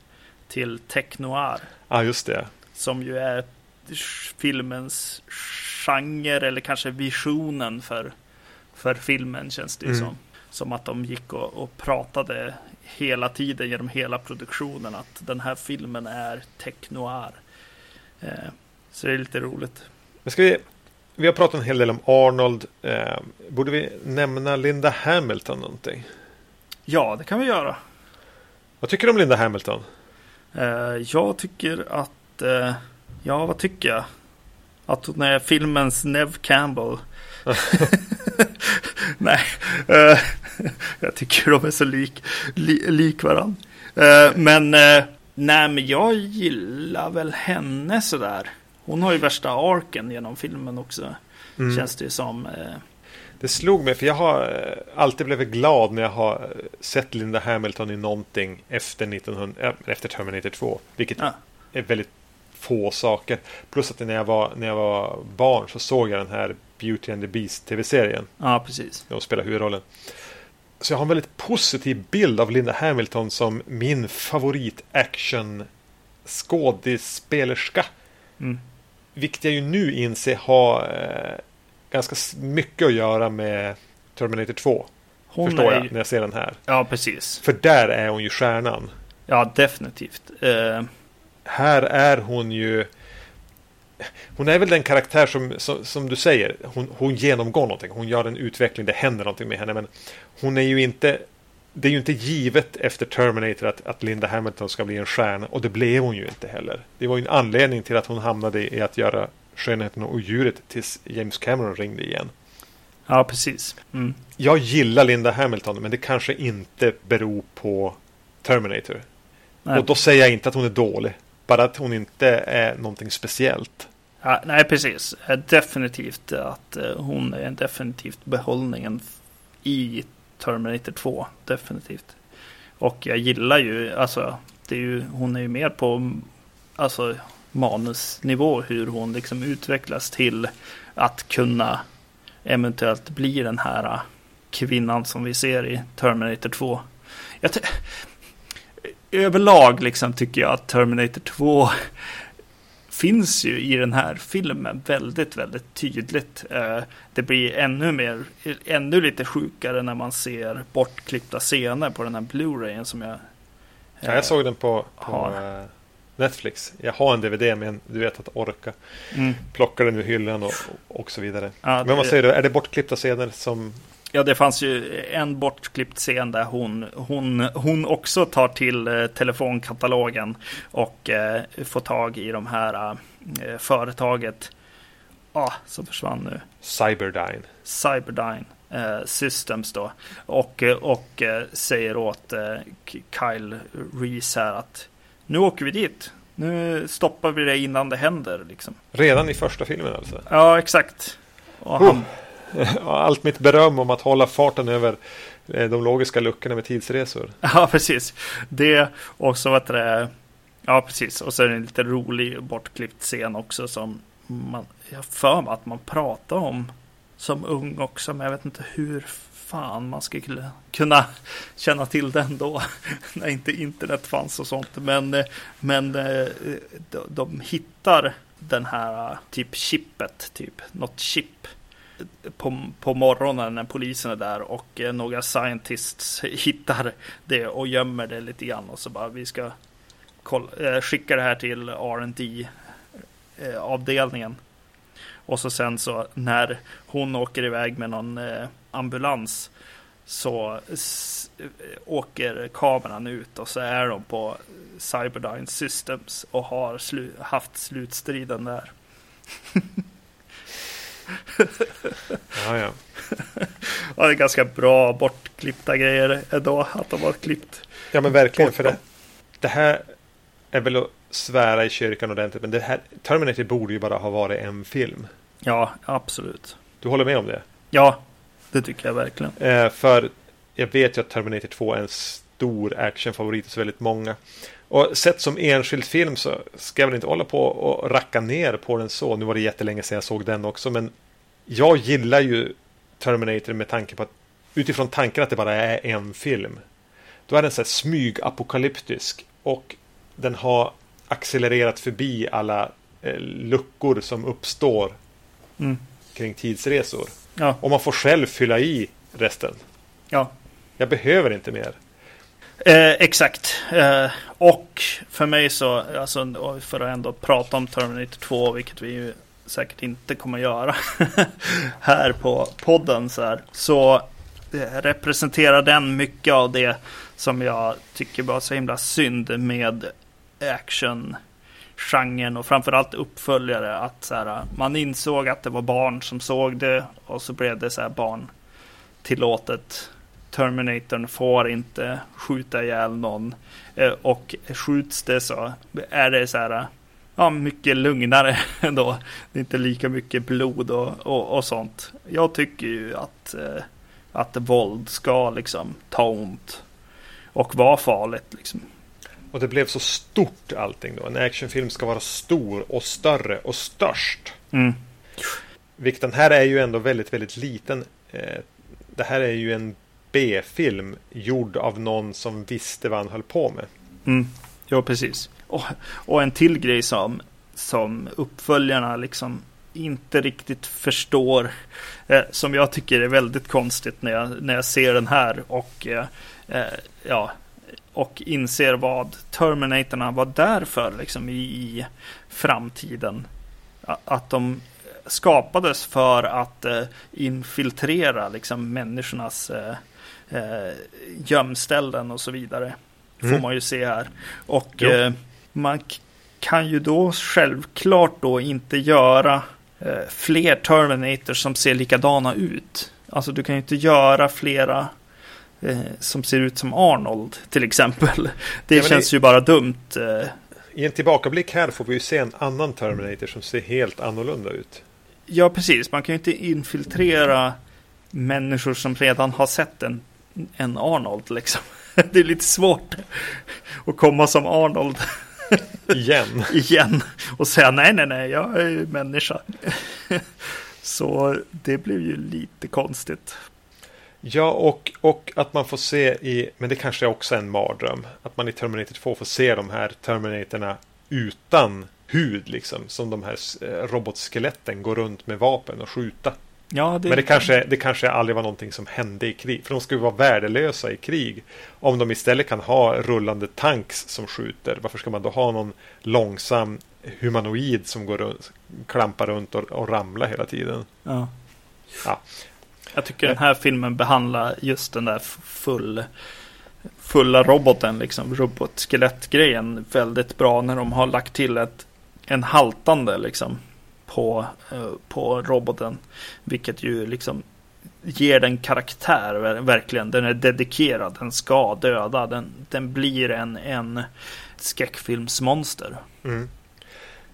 till Tech Noir. Ja, just det. Som ju är filmens genre eller kanske visionen för, för filmen känns det ju Mm. som. Som att de gick och, och pratade hela tiden genom hela produktionen att den här filmen är Tech Noir. Eh, så det är lite roligt. Men ska vi, vi har pratat en hel del om Arnold. Eh, borde vi nämna Linda Hamilton någonting? Ja, det kan vi göra. Vad tycker du om Linda Hamilton? Eh, jag tycker att, eh, ja vad tycker jag? Att hon är filmens Nev Campbell. Nej, eh, jag tycker de är så lik, li, lik varandra. Eh, men, eh, nej men jag gillar väl henne sådär. Hon har ju värsta arken genom filmen också. Mm. Känns det ju som. Det slog mig, för jag har alltid blivit glad när jag har sett Linda Hamilton i någonting efter, 1900, äh, efter Terminator 2. Vilket Ja. är väldigt få saker. Plus att när jag, var, när jag var barn så såg jag den här Beauty and the Beast tv-serien. ja, precis. Hon spelar huvudrollen. Så jag har en väldigt positiv bild av Linda Hamilton som min favorit action skådespelerska. Mm. Vilket jag ju nu inser har eh, ganska mycket att göra med Terminator 2. Hon förstår är jag när jag ser den här. Ja, precis. För där är hon ju stjärnan. Ja, definitivt. Eh, Här är hon ju... Hon är väl den karaktär som, som, som du säger, hon, hon genomgår någonting. Hon gör en utveckling, det händer någonting med henne. Men hon är ju inte... Det är ju inte givet efter Terminator att, att Linda Hamilton ska bli en stjärna. Och det blev hon ju inte heller. Det var ju en anledning till att hon hamnade i att göra Skönheten och odjuret tills James Cameron ringde igen. ja, precis. Mm. Jag gillar Linda Hamilton, men det kanske inte beror på Terminator. Nej. Och då säger jag inte att hon är dålig. Bara att hon inte är någonting speciellt. Ja, nej, precis. Eh, definitivt att eh, hon är definitivt behållningen i Terminator 2. Definitivt. Och jag gillar ju, alltså, det är ju, hon är ju mer på alltså, manusnivå hur hon liksom utvecklas till att kunna eventuellt bli den här kvinnan som vi ser i Terminator 2. Jag Överlag liksom tycker jag att Terminator 2 finns ju i den här filmen väldigt, väldigt tydligt. Eh, Det blir ännu mer, ännu lite sjukare när man ser bortklippta scener på den här Blu-rayen som jag... Ja, jag såg den på, på eh, Netflix. Jag har en DVD men du vet att orka Mm. plocka den ur hyllan och, och så vidare. Ja, Men vad säger du, är det bortklippta scener som... Ja, det fanns ju en bortklippt scen där hon, hon, hon också tar till eh, telefonkatalogen och eh, får tag i de här eh, företaget. Ah, som försvann nu. Cyberdyne. Cyberdyne eh, Systems då. Och, eh, och säger åt Kyle Reese här att nu åker vi dit. Nu stoppar vi det innan det händer liksom. Redan i första filmen alltså. Ja, exakt. Och Oh. Eh, allt mitt beröm om att hålla farten över eh, de logiska luckorna med tidsresor. Ja, precis. Det och så att det. Ja, precis. Och så är det en lite rolig bortklippt scen också som man, jag har för mig att man pratar om som ung också, men jag vet inte hur fan man skulle kunna känna till den då, när inte internet fanns och sånt. Men, eh, men de, hittar den här typ chippet, typ något chip på, på morgonen när polisen är där och eh, några scientists hittar det och gömmer det lite grann och så bara vi ska kolla, eh, skicka det här till R&D eh, avdelningen. Och så sen så när hon åker iväg med någon eh, ambulans så eh, åker kameran ut och så är de på Cyberdyne Systems och har slu- haft slutstriden där. Ja, ja. Ja, det är ganska bra bortklippta grejer ändå att de har klippt. ja men verkligen. För det, det här är väl att svära i kyrkan ordentligt. Men det här, Terminator borde ju bara ha varit en film. Ja, absolut. Du håller med om det? Ja, det tycker jag verkligen. Eh, för jag vet ju att Terminator 2 är en stor actionfavorit hos väldigt många. Och sett som enskild film så ska jag väl inte hålla på och racka ner på den så. Nu var det jättelänge sedan jag såg den också. Men jag gillar ju Terminator med tanke på att utifrån tanken att det bara är en film. Då är den så här smygapokalyptisk. Och den har accelererat förbi alla eh, luckor som uppstår Mm. kring tidsresor. Ja, Och man får själv fylla i resten. ja. Jag behöver inte mer. Eh, exakt. Eh, och för mig så, alltså, för att ändå prata om Terminator 2, vilket vi ju säkert inte kommer göra här på podden så här, så eh, representerar den mycket av det som jag tycker var så himla synd med action genren och framförallt uppföljare att så här, man insåg att det var barn som såg det och så blev det så här barn tillåtet Terminatorn får inte skjuta ihjäl någon. Eh, Och skjuts det så är det så här, ja, mycket lugnare ändå. Det är inte lika mycket blod och, och, och sånt. Jag tycker ju att, eh, att våld ska liksom ta ont och vara farligt liksom. Och det blev så stort allting då. En actionfilm ska vara stor och större och störst. Mm. Vilket den här är ju ändå väldigt, väldigt liten. Eh, Det här är ju en B-film gjord av någon som visste vad han höll på med. Mm. Ja, precis. Och, och en till grej som, som uppföljarna liksom inte riktigt förstår. Eh, som jag tycker är väldigt konstigt när jag, när jag ser den här. Och, eh, eh ja, och inser vad Terminatorna var där för liksom, i, i framtiden. Att de skapades för att eh, infiltrera liksom, människornas eh, eh, gömställen och så vidare. Får Mm. man ju se här. Och eh, man kan ju då självklart då inte göra eh, fler Terminators som ser likadana ut. Alltså du kan ju inte göra flera eh, som ser ut som Arnold till exempel. Det Ja, känns det- ju bara dumt. Eh, I en tillbakablick här får vi ju se en annan Terminator som ser helt annorlunda ut. ja, precis. Man kan ju inte infiltrera människor som redan har sett en, en Arnold liksom. Det är lite svårt att komma som Arnold Igen. igen och säga nej, nej, nej, jag är ju människa. Så det blev ju lite konstigt. Ja, och, och att man får se i, men det kanske också är en mardröm, att man i Terminator 2 får se de här Terminatorna utan hud liksom, som de här eh, robotskeletten går runt med vapen och skjuta. Ja, det, Men det kanske, det kanske aldrig var någonting som hände i krig. För de skulle vara värdelösa i krig. Om de istället kan ha rullande tanks som skjuter. Varför ska man då ha någon långsam humanoid som går runt, klampar runt och, och ramlar hela tiden? Ja. Ja. Jag tycker den här filmen behandlar just den där full, fulla roboten, liksom robotskelettgrejen väldigt bra när de har lagt till ett, en haltande liksom på, eh, på roboten. Vilket ju liksom ger den karaktär ver- verkligen. Den är dedikerad, den ska döda, den, den blir en, en skräckfilmsmonster. Mm.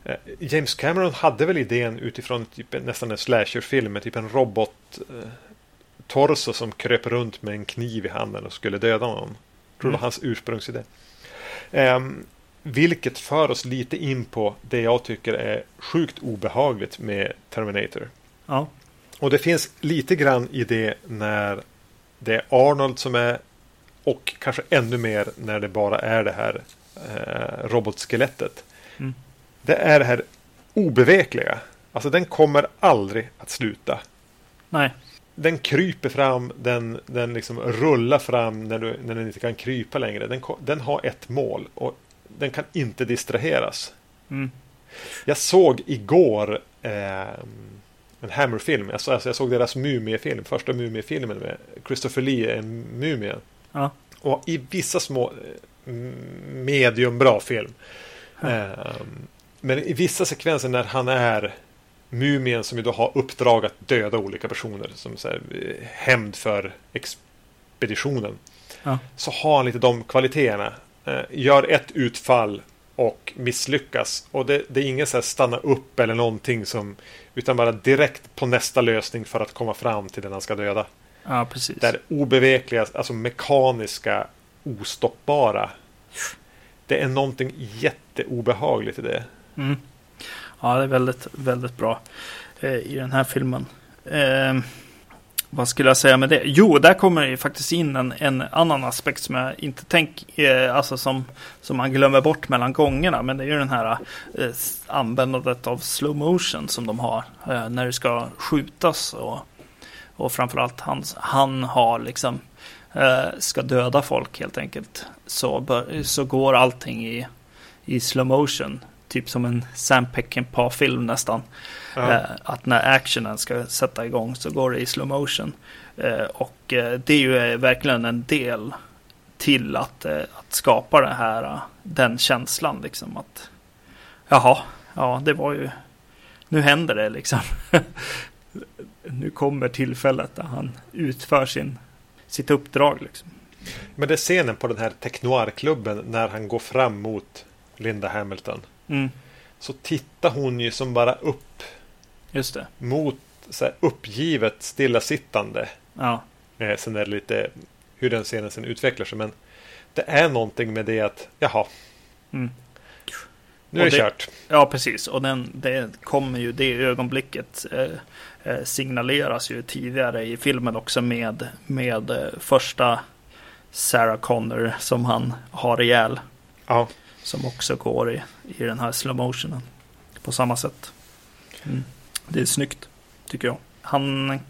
Eh, James Cameron hade väl idén utifrån typ, nästan en slasherfilm med typ en robot eh, torso som kröp runt med en kniv i handen och skulle döda någon. Jag tror det var Mm. hans ursprungsidé. Ehm, vilket för oss lite in på det jag tycker är sjukt obehagligt med Terminator. Ja, Och det finns lite grann i det när det är Arnold som är och kanske ännu mer när det bara är det här eh, robotskelettet. Mm. Det är det här obevekliga. Alltså den kommer aldrig att sluta. nej, Den kryper fram, den, den liksom rullar fram när, du, när den inte kan krypa längre. Den, den har ett mål och den kan inte distraheras. mm. Jag såg igår eh, en Hammer-film. Jag, så- alltså jag såg deras Mumie-film. Första Mumie-filmen med Christopher Lee, en mumie. Ja. Och i vissa små eh, medium bra film. Eh, men i vissa sekvenser när han är mumien som ju då har uppdrag att döda olika personer. Som så här, eh, hämnd för expeditionen. Ja. Så har han lite de kvaliteterna. Eh, gör ett utfall och misslyckas. Och det, det är ingen så här stanna upp eller någonting som utan bara direkt på nästa lösning för att komma fram till den han ska döda. ja precis. Det är obevekliga, alltså mekaniska, ostoppbara. Det är någonting jätteobehagligt i det. Mm. Ja, det är väldigt, väldigt bra eh, i den här filmen. Eh, vad skulle jag säga med det? Jo, där kommer det ju faktiskt in en, en annan aspekt som jag inte tänker, eh, alltså som, som man glömmer bort mellan gångerna. Men det är ju den här eh, användandet av slow motion som de har eh, när det ska skjutas. Och, och framförallt han, han har liksom eh, ska döda folk helt enkelt. Så, bör, så går allting i, i slow motion. Typ som en Sam Peckinpah-film nästan. Ja. Eh, att när actionen ska sätta igång så går det i slow motion. Eh, och eh, det är ju eh, verkligen en del till att, eh, att skapa det här, den känslan liksom att jaha, ja det var ju, nu händer det liksom. nu kommer tillfället där han utför sin, sitt uppdrag liksom. Men det är scenen på den här Technoir-klubben när han går fram mot Linda Hamilton. Mm, Så tittar hon ju som bara upp just det. mot så här, uppgivet stillasittande. Ja, Eh, sen är det lite hur den scenen sen utvecklar sig. Men det är någonting med det att jaha, mm. nu är det, det- kört. Ja, precis. Och den, det kommer ju, det ögonblicket eh, eh, signaleras ju tidigare i filmen också med, med eh, första Sarah Connor som han har ihjäl. Ja. Som också går i, i den här slow motionen. På samma sätt. Mm. Det är snyggt, tycker jag. Han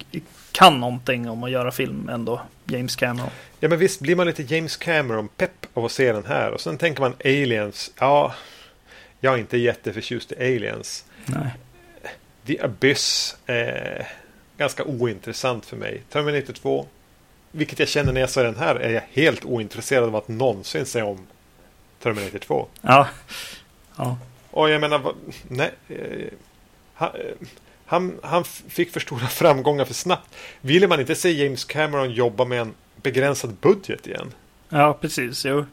kan någonting om att göra film ändå, James Cameron. ja, men visst blir man lite James Cameron-pepp av att se den här. Och sen tänker man Aliens. Ja, jag är inte jätteförtjust i Aliens. Nej. The Abyss är ganska ointressant för mig. Terminator 2, vilket jag känner när jag ser den här, är jag helt ointresserad av att någonsin se om Terminator 2. Ja. Ja. Och jag menar, nej. eh, Han, eh, han, han fick för stora framgångar för snabbt. Ville man inte se James Cameron jobba med en begränsad budget igen? ja, precis. Jo.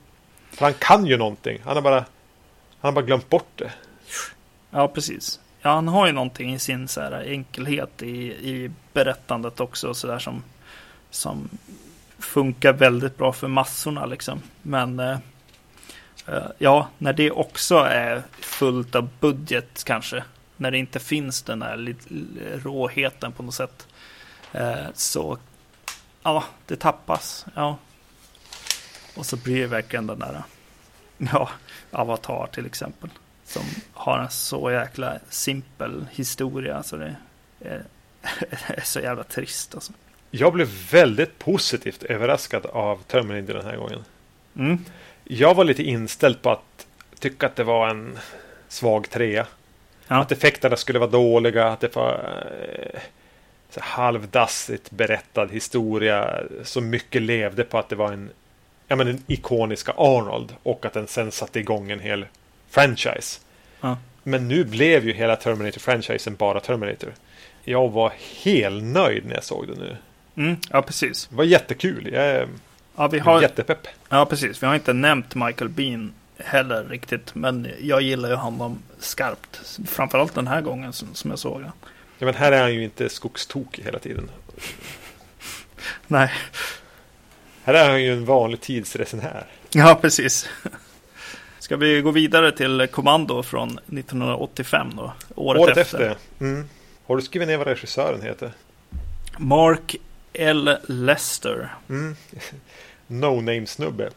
För han kan ju någonting. Han har bara, han har bara glömt bort det. Ja, precis. Ja, han har ju någonting i sin så här enkelhet i, i berättandet också så där som, som funkar väldigt bra för massorna liksom. Men eh, ja, när det också är fullt av budget kanske. När det inte finns den här råheten på något sätt. Eh, så ja, det tappas. Ja. Och så blir det verkligen den där, ja, Avatar till exempel. Som har en så jäkla simpel historia så det är är så jävla trist alltså. Jag blev väldigt positivt överraskad av Terminator den här gången. Mm. Jag var lite inställd på att tycka att det var en svag trea. Ja. Att effekterna skulle vara dåliga, att det var eh, så halvdassigt berättad historia. Så mycket levde på att det var en, ja, men den ikoniska Arnold och att den sen satte igång en hel franchise. Ja. Men nu blev ju hela Terminator-franchisen bara Terminator. Jag var helt nöjd när jag såg det nu. Mm. Ja, precis. Det var jättekul. Jag är Ja, vi har, jättepepp. ja, precis. Vi har inte nämnt Michael Bean heller riktigt. Men jag gillar ju honom skarpt. Framförallt den här gången som, som jag såg. Ja, men här är han ju inte skogstokig hela tiden. Nej, Här är han ju en vanlig tidsresenär. ja precis. Ska vi gå vidare till Kommando från 1985 då? Året, Året efter. efter. Mm. Har du skrivit ner vad regissören heter? Mark L. Lester. Mm. No-name-snubbe.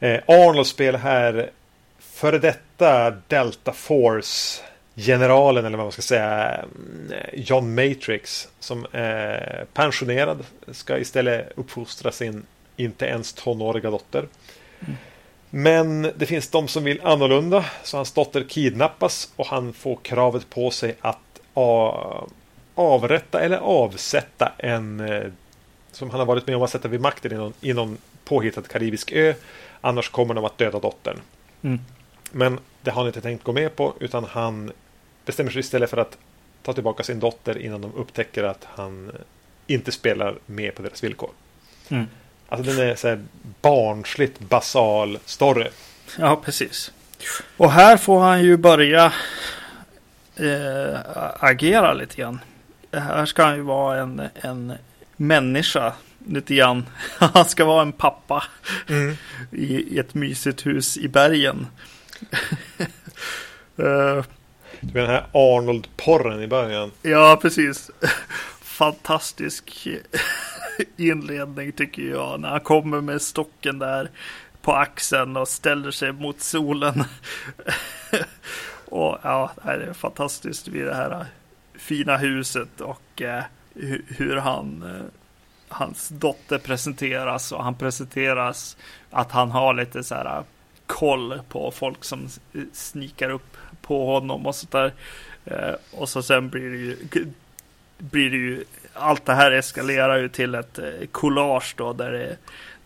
Eh, Arnold spelar här före detta Delta Force-generalen, eller vad man ska säga, mm, John Matrix, som är pensionerad, ska istället uppfostra sin inte ens tonåriga dotter. Men det finns de som vill annorlunda, så hans dotter kidnappas och han får kravet på sig att avrätta eller avsätta en eh, som han har varit med om att sätta vid makten i någon, i någon påhittad karibisk ö. Annars kommer de att döda dottern. Mm. Men det har han inte tänkt gå med på utan han bestämmer sig istället för att ta tillbaka sin dotter innan de upptäcker att han inte spelar med på deras villkor. Mm. Alltså den är så här barnsligt basal story. Ja, precis. Och här får han ju börja eh, agera lite grann. Här ska han ju vara en, en människa lite grann. Han ska vara en pappa i, i ett mysigt hus i bergen. Eh, Det blir den här Arnold-porren i början. ja, precis. Fantastisk inledning tycker jag. När han kommer med stocken där på axeln och ställer sig mot solen. och ja, det är fantastiskt vid det här fina huset och eh, hu- hur han eh, hans dotter presenteras och han presenteras att han har lite så här äh, koll på folk som snikar upp på honom och sånt där. Eh, och så sen blir det ju blir det ju allt det här eskalerar ju till ett eh, collage då där det,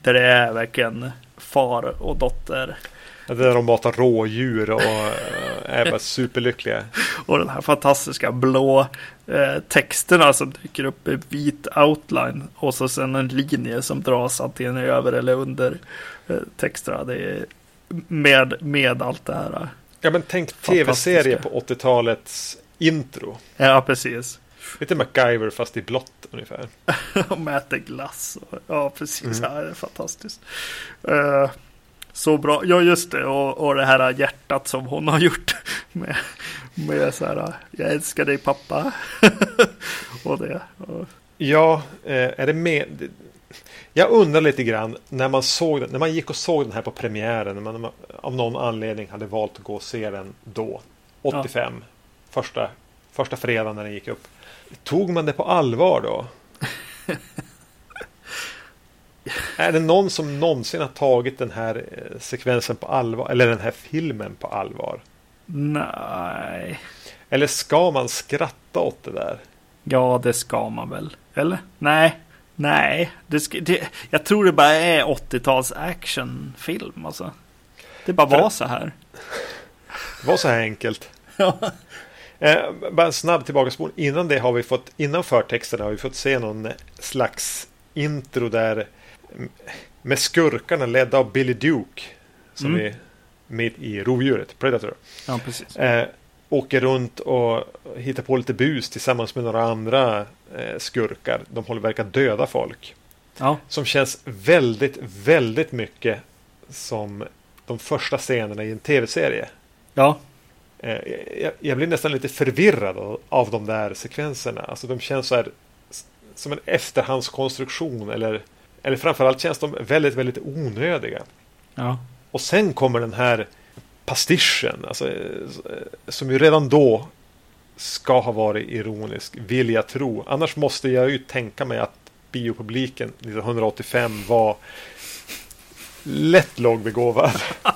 där det är verkligen far och dotter där de matar rådjur och eh, är bara superlyckliga. och den här fantastiska blå eh, texterna som dyker upp i vit outline och så sen en linje som dras antingen över eller under eh, texterna. Det är med, med allt det här. Ja men tänk tv-serie på 80-talets intro. Ja, precis. Lite MacGyver fast i blått ungefär. och äter glass. Och, ja, precis. Mm. Det är fantastiskt. Eh, så bra. Ja, just det. Och, och det här hjärtat som hon har gjort. Med, med så här, jag älskar dig pappa. och det. Och, Ja, eh, är det med? Jag undrar lite grann när man såg den, när man gick och såg den här på premiären, när man av någon anledning hade valt att gå och se den då, 85, första, första fredagen när den gick upp. Tog man det på allvar då? är det någon som någonsin har tagit den här eh, sekvensen på allvar, eller den här filmen på allvar? nej. Eller ska man skratta åt det där? Ja, det ska man väl. Eller? Nej. Nej. Det ska, det, jag tror det bara är 80-tals actionfilm. Alltså. Det bara För- var så här. Det var så här enkelt. Ja. Eh, bara en snabb tillbakaspol. Innan det har vi fått, innan förtexterna har vi fått se någon slags intro där med skurkarna ledda av Billy Duke. Som Mm. är med i Rovdjuret, Predator. ja, precis. Eh, åker runt och hittar på lite bus tillsammans med några andra eh, skurkar. De håller verkar döda folk. Ja, Som känns väldigt, väldigt mycket som de första scenerna i en tv-serie. ja, Eh, Jag, jag blir nästan lite förvirrad av, av de där sekvenserna. Alltså de känns så här som en efterhandskonstruktion eller, eller framförallt känns de väldigt, väldigt onödiga. ja. Och sen kommer den här pastischen, alltså, eh, som ju redan då ska ha varit ironisk, vill jag tro. Annars måste jag ju tänka mig att biopubliken 1985 var lätt lågbegåvad.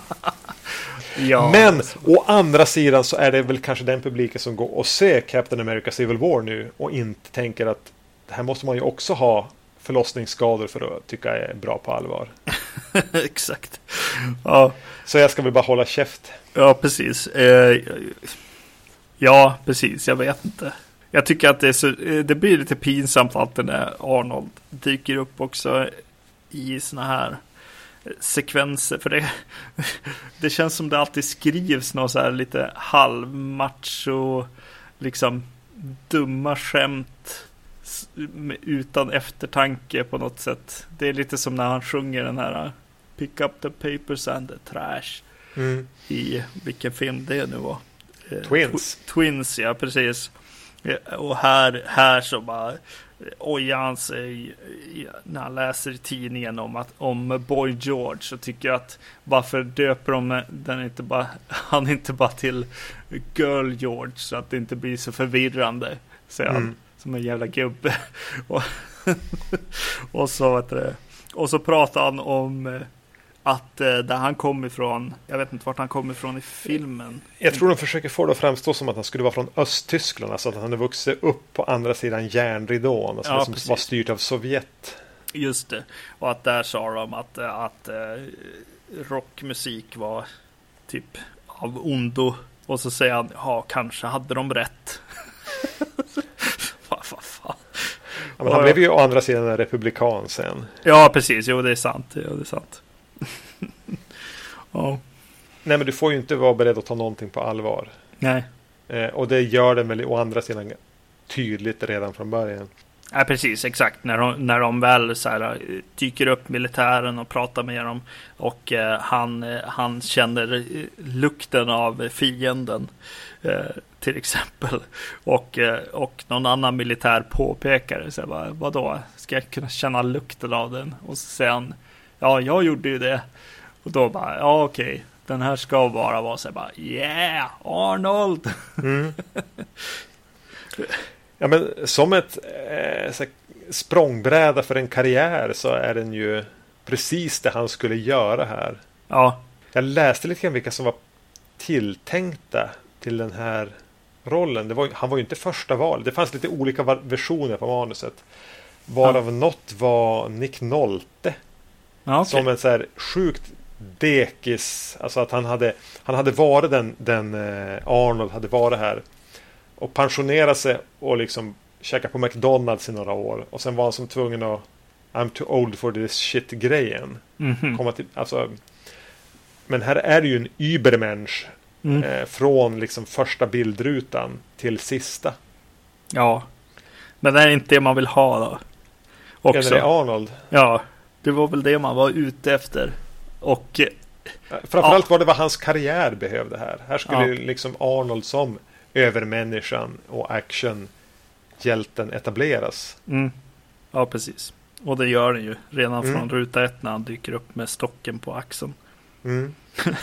Ja, Men å andra sidan så är det väl kanske den publiken som går och ser Captain America Civil War nu och inte tänker att det här måste man ju också ha förlossningsskador för att tycka är bra på allvar. exakt. Ja, Så jag ska väl bara hålla käft. ja, precis. Eh, ja, precis. Jag vet inte. Jag tycker att det, så, eh, det blir lite pinsamt att den där Arnold dyker upp också i såna här eh, sekvenser. För det, det känns som det alltid skrivs något så här lite halvmacho, liksom dumma skämt utan eftertanke på något sätt. Det är lite som när han sjunger den här Pick up the papers and the trash i vilken film det nu var. Eh, Twins. Tw- Twins, ja precis. Eh, Och här, här så bara eh, ojar han sig när han läser i tidningen om, att, om Boy George så tycker jag att varför döper de den inte bara, han inte bara till Girl George så att det inte blir så förvirrande, säger han. Som en jävla gubbe. och, och så vet du, och så pratar han om eh, att eh, där han kom ifrån, jag vet inte vart han kom ifrån i filmen. Jag tror de försöker få det att framstå som att han skulle vara från Östtyskland. Alltså att han hade vuxit upp på andra sidan järnridån. Alltså Ja, som precis. var styrt av Sovjet. Just det. Och att där sa de att, eh, att rockmusik var typ av ondo. Och så säger han, ja kanske hade de rätt. Vad vad fan. Ja, men han blev ju å andra sidan en republikan sen. Ja, precis. Jo, det är sant. Ja, det är sant. ja, Nej, men du får ju inte vara beredd att ta någonting på allvar. nej. Eh, och det gör den väl å andra sidan tydligt redan från början. Ja, precis. Exakt. När de, när de väl så här, eh, dyker upp militären och pratar med dem. Och eh, han, eh, han känner eh, lukten av fienden. Eh, till exempel. Och, eh, och någon annan militär påpekar det. Så vadå? Ska jag kunna känna lukten av den? Och så säger han. Ja, jag gjorde ju det. Och då bara, ja okej. Den här ska bara vara så här bara, yeah, Arnold! Ja, men som ett eh, språngbräda för en karriär så är den ju precis det han skulle göra här. Ja, Jag läste lite grann vilka som var tilltänkta till den här rollen. Var, han var ju inte första val. Det fanns lite olika versioner på manuset. Varav något var Nick Nolte. ja okej. Som en så här sjukt dekis. Alltså att han hade, han hade varit den, den eh, Arnold hade varit här. Och pensionerat sig och liksom käka på McDonalds i några år. Och sen var han som tvungen att I'm too old for this shit grejen. Mhm. Komma till, alltså, men här är det ju en Übermensch. Mm. Eh, från liksom första bildrutan till sista. Ja, men det är inte det man vill ha då. Också. det är Arnold. Ja, det var väl det man var ute efter. Och eh, Framförallt var det vad hans karriär behövde här. Här skulle Ja. ju liksom Arnold som övermänniskan och actionhjälten etableras. mm, ja, precis. Och det gör den ju redan Mm. från ruta ett när han dyker upp med stocken på axeln. Mm.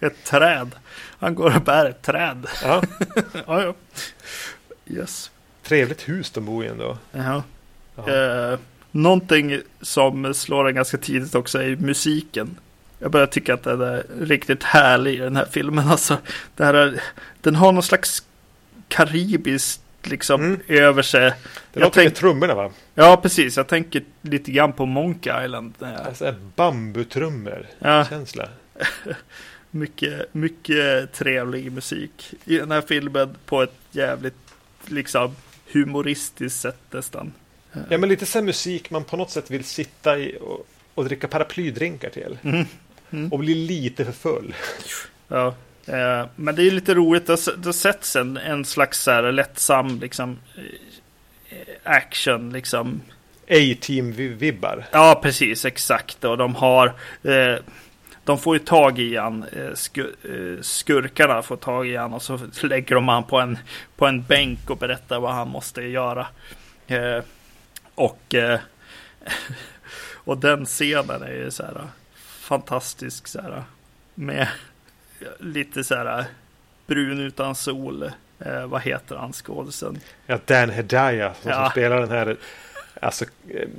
Ett träd. Han går och bär ett träd. Ja, ja, ja. Yes. trevligt hus de bor i ändå. Jaha. Ja. Eh, någonting som slår en ganska tidigt också är musiken. Jag börjar tycka att den är riktigt härlig i den här filmen. Alltså, det här är, den har någon slags karibiskt liksom Mm. över sig. Det låter tänk- med trummorna va? Ja, precis. Jag tänker lite grann på Monkey Island. Alltså bambutrummor. Ja, Känsla. mycket, mycket trevlig musik i den här filmen på ett jävligt liksom humoristiskt sätt nästan. Ja men lite så musik man på något sätt vill sitta i och, och dricka paraplydrinkar till. Mm. Mm. Och bli lite för full. Ja, eh, men det är lite roligt. Det, det sätts en, en slags så här lättsam liksom eh, action liksom. A-team-vibbar. Ja, precis exakt. Och de har eh, de får ju tag i han, sku, skurkarna får tag i han och så lägger de han på en, på en bänk och berättar vad han måste göra. Eh, och, eh, och den scenen är ju så här fantastisk så här med lite så här brun utan sol Eh, vad heter han skådisen? Ja, Dan Hedaya som, Ja. som spelar den här alltså,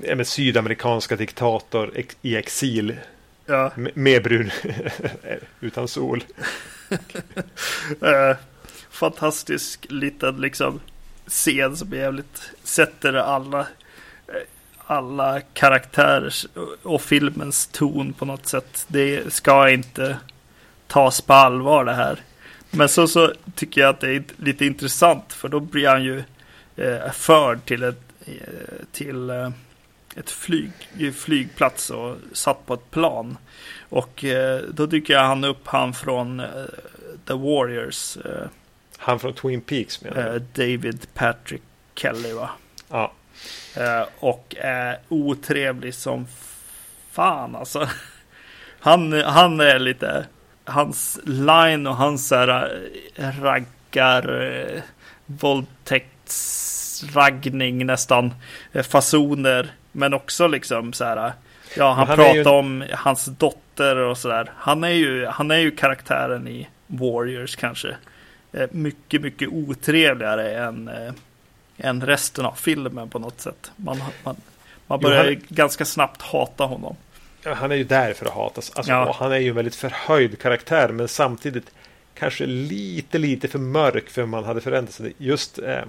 eh, med sydamerikanska diktator ex- i exil Ja, med- brun utan sol. eh, fantastisk liten liksom scen som jävligt sätter alla alla karaktärers och filmens ton på något sätt. Det ska inte tas på allvar det här. Men så, så tycker jag att det är lite intressant för då blir han ju eh, förd till ett, eh, till eh, ett flyg, flygplats och satt på ett plan. Och eh, då dyker han upp han från eh, The Warriors, eh, Han från Twin Peaks menar eh, David Patrick Kelly va? Ja. Eh, och är otrevlig som fan alltså. Han, han är lite, hans line och hans här eh, raggar, eh, våldtäktsraggning nästan, fasoner. Men också liksom så här, ja han, han pratar ju- om hans dotter och så där. Han är ju, han är ju karaktären i Warriors kanske. Mycket, mycket otrevligare än än resten av filmen på något sätt. Man, man, man Jo, börjar han- ju ganska snabbt hata honom. Ja, Han är ju där för att hatas. Alltså, Ja. Han är ju en väldigt förhöjd karaktär men samtidigt kanske lite, lite för mörk för man hade förväntat sig. Just eh,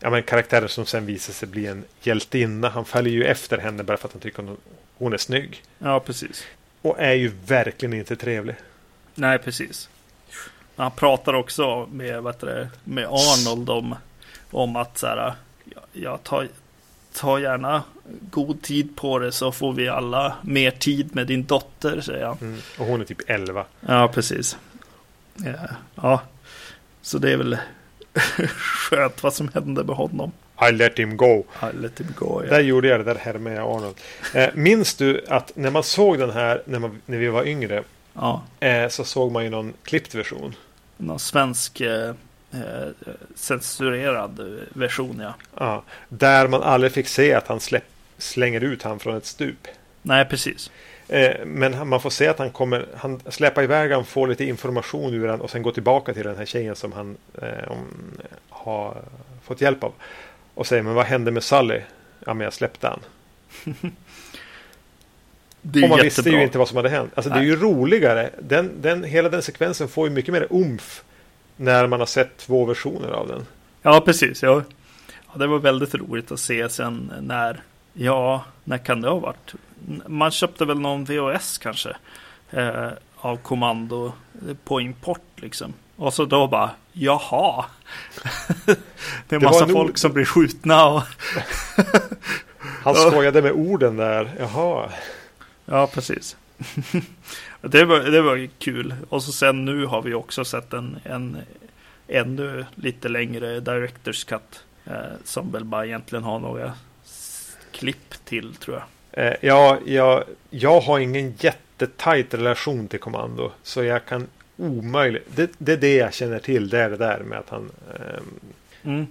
ja, men karaktären som sen visar sig bli en hjältinna. Han faller ju efter henne bara för att han tycker hon, hon är snygg. Ja, precis. Och är ju verkligen inte trevlig. Nej, precis. Han pratar också med, vad det, med Arnold om, om att så här, jag, jag tar, tar gärna god tid på det så får vi alla mer tid med din dotter, säger han. Mm. Och hon är typ 11. Ja, precis. Ja, ja. så det är väl skönt vad som hände med honom. I let him go. I let him go. Ja. Där gjorde jag det där här med Arnold. Eh, minns du att när man såg den här när, man, när vi var yngre ja. eh, så såg man ju någon klippt version. Någon svensk eh, eh, censurerad version, ja. Ja, där man aldrig fick se att han släpp, slänger ut han från ett stup. Nej, precis. Eh, men han- man får se att han kommer, han släpper iväg han får lite information ur den och sen går tillbaka till den här tjejen som han eh, har fått hjälp av. Och säger, men vad hände med Sally? Ja, men jag släppte han. Det är och man jättebra. visste ju inte vad som hade hänt. Alltså det är ju roligare. Den, den, hela den sekvensen får ju mycket mer umf när man har sett två versioner av den. Ja, precis. Ja. ja, det var väldigt roligt att se sen när, ja, när kan det ha varit? Man köpte väl någon VHS kanske eh, av kommando på import liksom. Och så då bara, jaha. det är Det massa nog- folk som blir skjutna och Han Ja. skojade med orden där. Jaha. Ja, precis. det, var, det var kul. Och så sen nu har vi också sett en, en ännu lite längre Directors Cut. Eh, som väl bara egentligen har några klipp till tror jag. Eh, ja, jag, jag har ingen jättetajt relation till Kommando. Så jag kan omöjligt. Det, det är det jag känner till. Det är det där med att han ehm, Mm.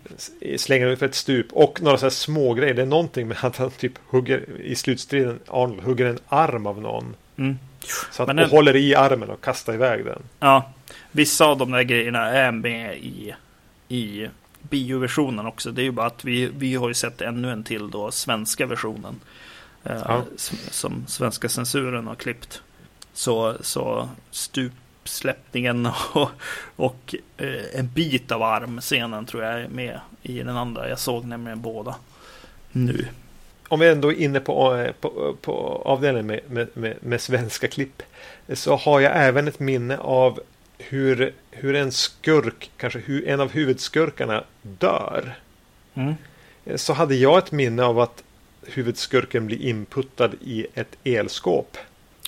slänger ut för ett stup. Och några så här små grejer. Det är någonting med att han typ hugger i slutstriden. Arnold hugger en arm av någon. Mm. Så att, Men och den- håller i armen och kastar iväg den. Ja, vissa av de där grejerna är med i, i bioversionen också. Det är ju bara att vi, vi har ju sett ännu en till då, svenska versionen. Eh, Ja. Som svenska censuren har klippt. Så, så stupsläppningen och, och eh, en bit av armscenen tror jag är med i den andra. Jag såg nämligen båda nu. Om vi ändå är inne på, eh, på, på avdelningen med, med, med, med svenska klipp. Så har jag även ett minne av hur, hur en skurk, kanske hu, en av huvudskurkarna dör. Mm. Så hade jag ett minne av att huvudskurken blir inputtad i ett elskåp.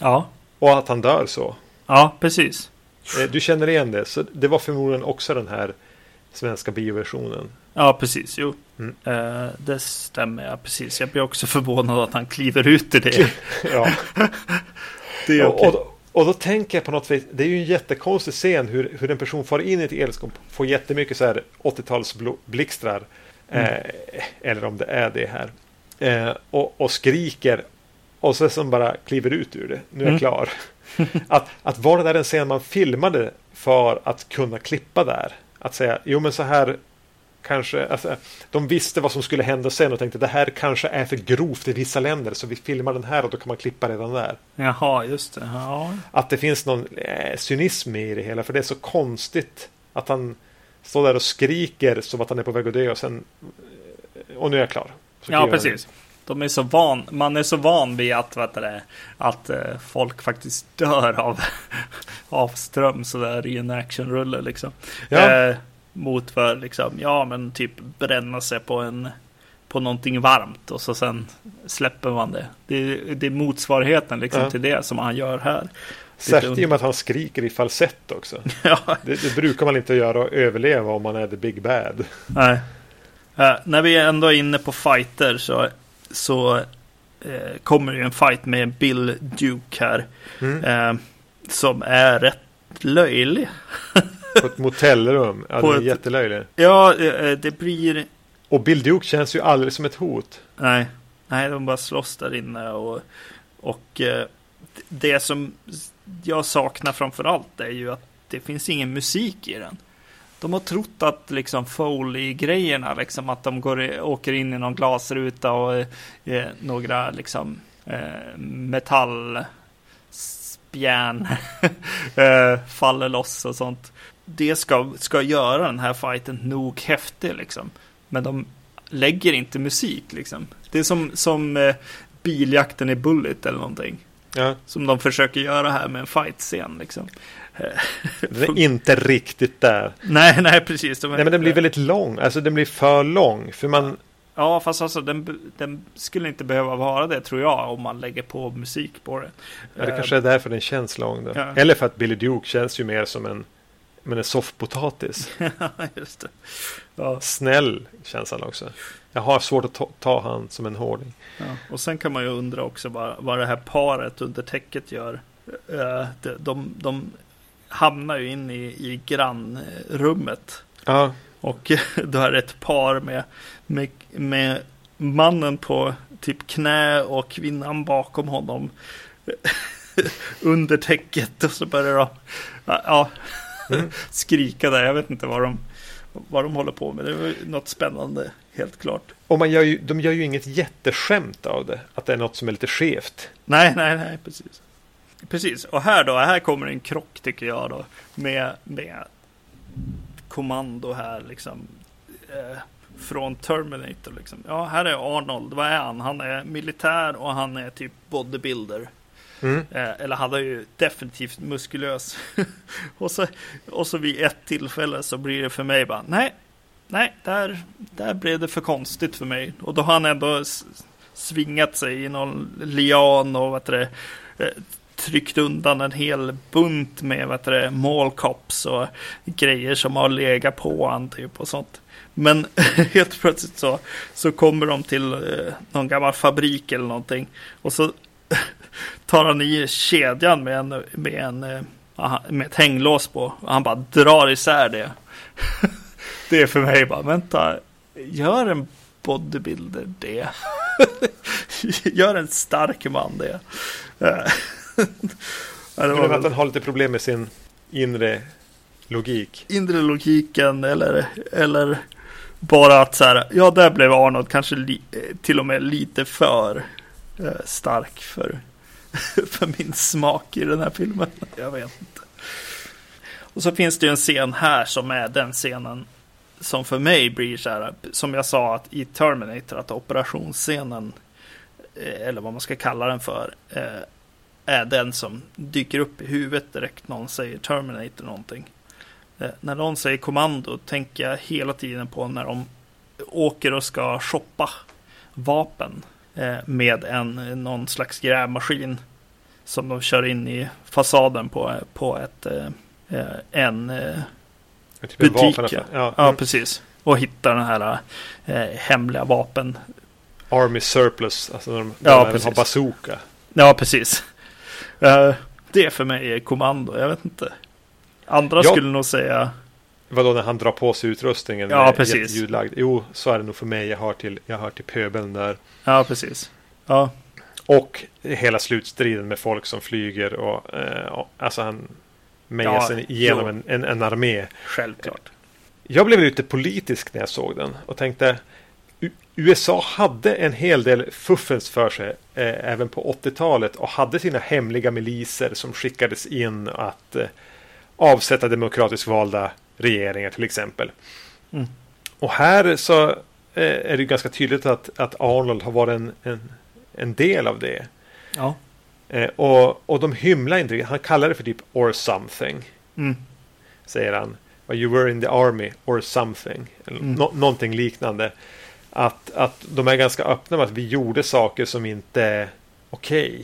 Ja, Och att han dör så. ja, precis. Eh, Du känner igen det. Så det var förmodligen också den här svenska bioversionen. Ja, precis. Jo, Mm. Eh, det stämmer. Ja, precis. Jag blir också förvånad att han kliver ut i det. Ja. det är och, och, och då tänker jag på något vis, det är ju en jättekonstig scen hur, hur en person far in i ett elskåp, får jättemycket så här 80-talsblixtrar, Mm. eh, eller om det är det här, eh, och, och skriker och så som bara kliver ut ur det. Nu är jag Mm. klar. att, att var det där en scen man filmade för att kunna klippa där? Att säga, jo men så här kanske, alltså, de visste vad som skulle hända sen och tänkte det här kanske är för grovt i vissa länder så vi filmar den här och då kan man klippa redan där. Jaha, just det. Ja. Att det finns någon eh, cynism i det hela för det är så konstigt att han står där och skriker som att han är på väg att dö och sen eh, och nu är jag klar. Så Ja, precis. De är så van, man är så van vid att, vet det, att eh, folk faktiskt dör av, av ström sådär i en actionrulle liksom. Ja. Eh, mot för liksom, ja men typ bränna sig på en på någonting varmt och så sen släpper man det. Det, det är motsvarigheten liksom Ja. till det som han gör här. Särskilt i och med att han skriker i falsett också. ja, Det, det brukar man inte göra och överleva om man är the big bad. nej. Eh, när vi ändå är inne på fighter så, så eh, kommer ju en fight med Bill Duke här. Mm. Eh, som är rätt löjlig. På ett motellrum. Ja, På det är ett- jättelöjligt. Ja, eh, det blir... Och Bill Duke känns ju aldrig som ett hot. Nej, nej de bara slåss där inne. Och, och eh, det som jag saknar framför allt är ju att det finns ingen musik i den. De har trott att liksom Foley-grejerna, liksom att de går, i- åker in i någon glasruta och eh, några liksom eh, metallspjärn eh, faller loss och sånt. Det ska, ska göra den här fighten nog häftig liksom. Men de lägger inte musik liksom. Det är som, som eh, biljakten i Bullet eller någonting. Ja. Som de försöker göra här med en fight-scen liksom. Den är inte riktigt där. Nej, nej, precis. Nej men den blir väldigt lång. Alltså den blir för lång. För man... Ja, fast alltså den, den skulle inte behöva vara det tror jag om man lägger på musik på det. Ja, det kanske är därför den känns lång då. Ja. Eller för att Billy Duke känns ju mer som en, men en soffpotatis. Just det. Ja, Snäll känns han också. Jag har svårt att ta, ta han som en hårding. ja. Och sen kan man ju undra också vad, vad det här paret under täcket gör. Eh, de, de, de hamnar ju in i, i grannrummet. Ja, Och då är det ett par med, med, med mannen på typ knä och kvinnan bakom honom under täcket. Och så börjar de ja, Mm. skrika där. Jag vet inte vad de, vad de håller på med. Det var något spännande, helt klart. och man gör ju, de gör ju inget jätteskämt av det. Att det är något som är lite skevt. Nej, nej, nej, precis. Precis, och här då, här kommer en krock tycker jag då. Med, med kommando här liksom. Eh, från Terminator liksom. Ja, här är Arnold. Vad är han? Han är militär och han är typ bodybuilder. Mm. Eh, eller han är ju definitivt muskulös. och, så, och så vid ett tillfälle så blir det för mig bara, nej, nej, där, där blev det för konstigt för mig. Och då har han ändå svingat sig i någon lian och vad det, eh, tryckt undan en hel bunt med vad heter det, mallcops och grejer som har legat på han typ och sånt. Men helt plötsligt så, så kommer de till eh, någon gammal fabrik eller någonting. Och så tar han i kedjan med, en, med, en, eh, med ett hänglås på. Och han bara drar isär det. det är för mig bara, vänta, gör en bodybuilder det? gör en stark man det? Eh, Ja, det var att den har lite problem med sin inre logik. inre logiken eller, eller bara att så här, ja där blev Arnold kanske li, eh, till och med lite för eh, stark för, för min smak i den här filmen. Jag vet inte. Och så finns det ju en scen här som är den scenen som för mig blir så här, som jag sa att i Terminator, att operationsscenen, eh, eller vad man ska kalla den för, är den som dyker upp i huvudet direkt någon säger Terminator någonting. Eh, När någon säger kommando tänker jag hela tiden på när de åker och ska shoppa vapen eh, med en, någon slags grävmaskin som de kör in i fasaden på, på ett, eh, en Typ butik. vapenaffär. Ja, Ja, mm. precis. Och hittar den här eh, hemliga vapen. Army surplus. Alltså de, de Ja, även precis. har bazooka. Ja, precis. Eh, det för mig är kommando, jag vet inte. Andra Ja. skulle nog säga Vadå när han drar på sig utrustningen? Ja, precis. jätteljudlagd? Jo, så är det nog för mig. Jag hör till, jag hör till pöbeln där. Ja, precis. Ja, Och hela slutstriden med folk som flyger och eh, ja, alltså han mejar Ja, sig igenom jo. en, en, en armé. självklart. Jag blev lite politisk när jag såg den och tänkte USA hade en hel del fuffens för sig eh, även på 80-talet och hade sina hemliga miliser som skickades in att eh, avsätta demokratiskt valda regeringar till exempel. Mm. Och här så eh, är det ganska tydligt att, att Arnold har varit en, en, en del av det. Ja. Eh, och, och de hymlar inte. Han kallar det för typ or something. Mm. Säger han. You were in the army or something. Mm. Nå någonting liknande. Att, att de är ganska öppna med att vi gjorde saker som inte är okej. Okay.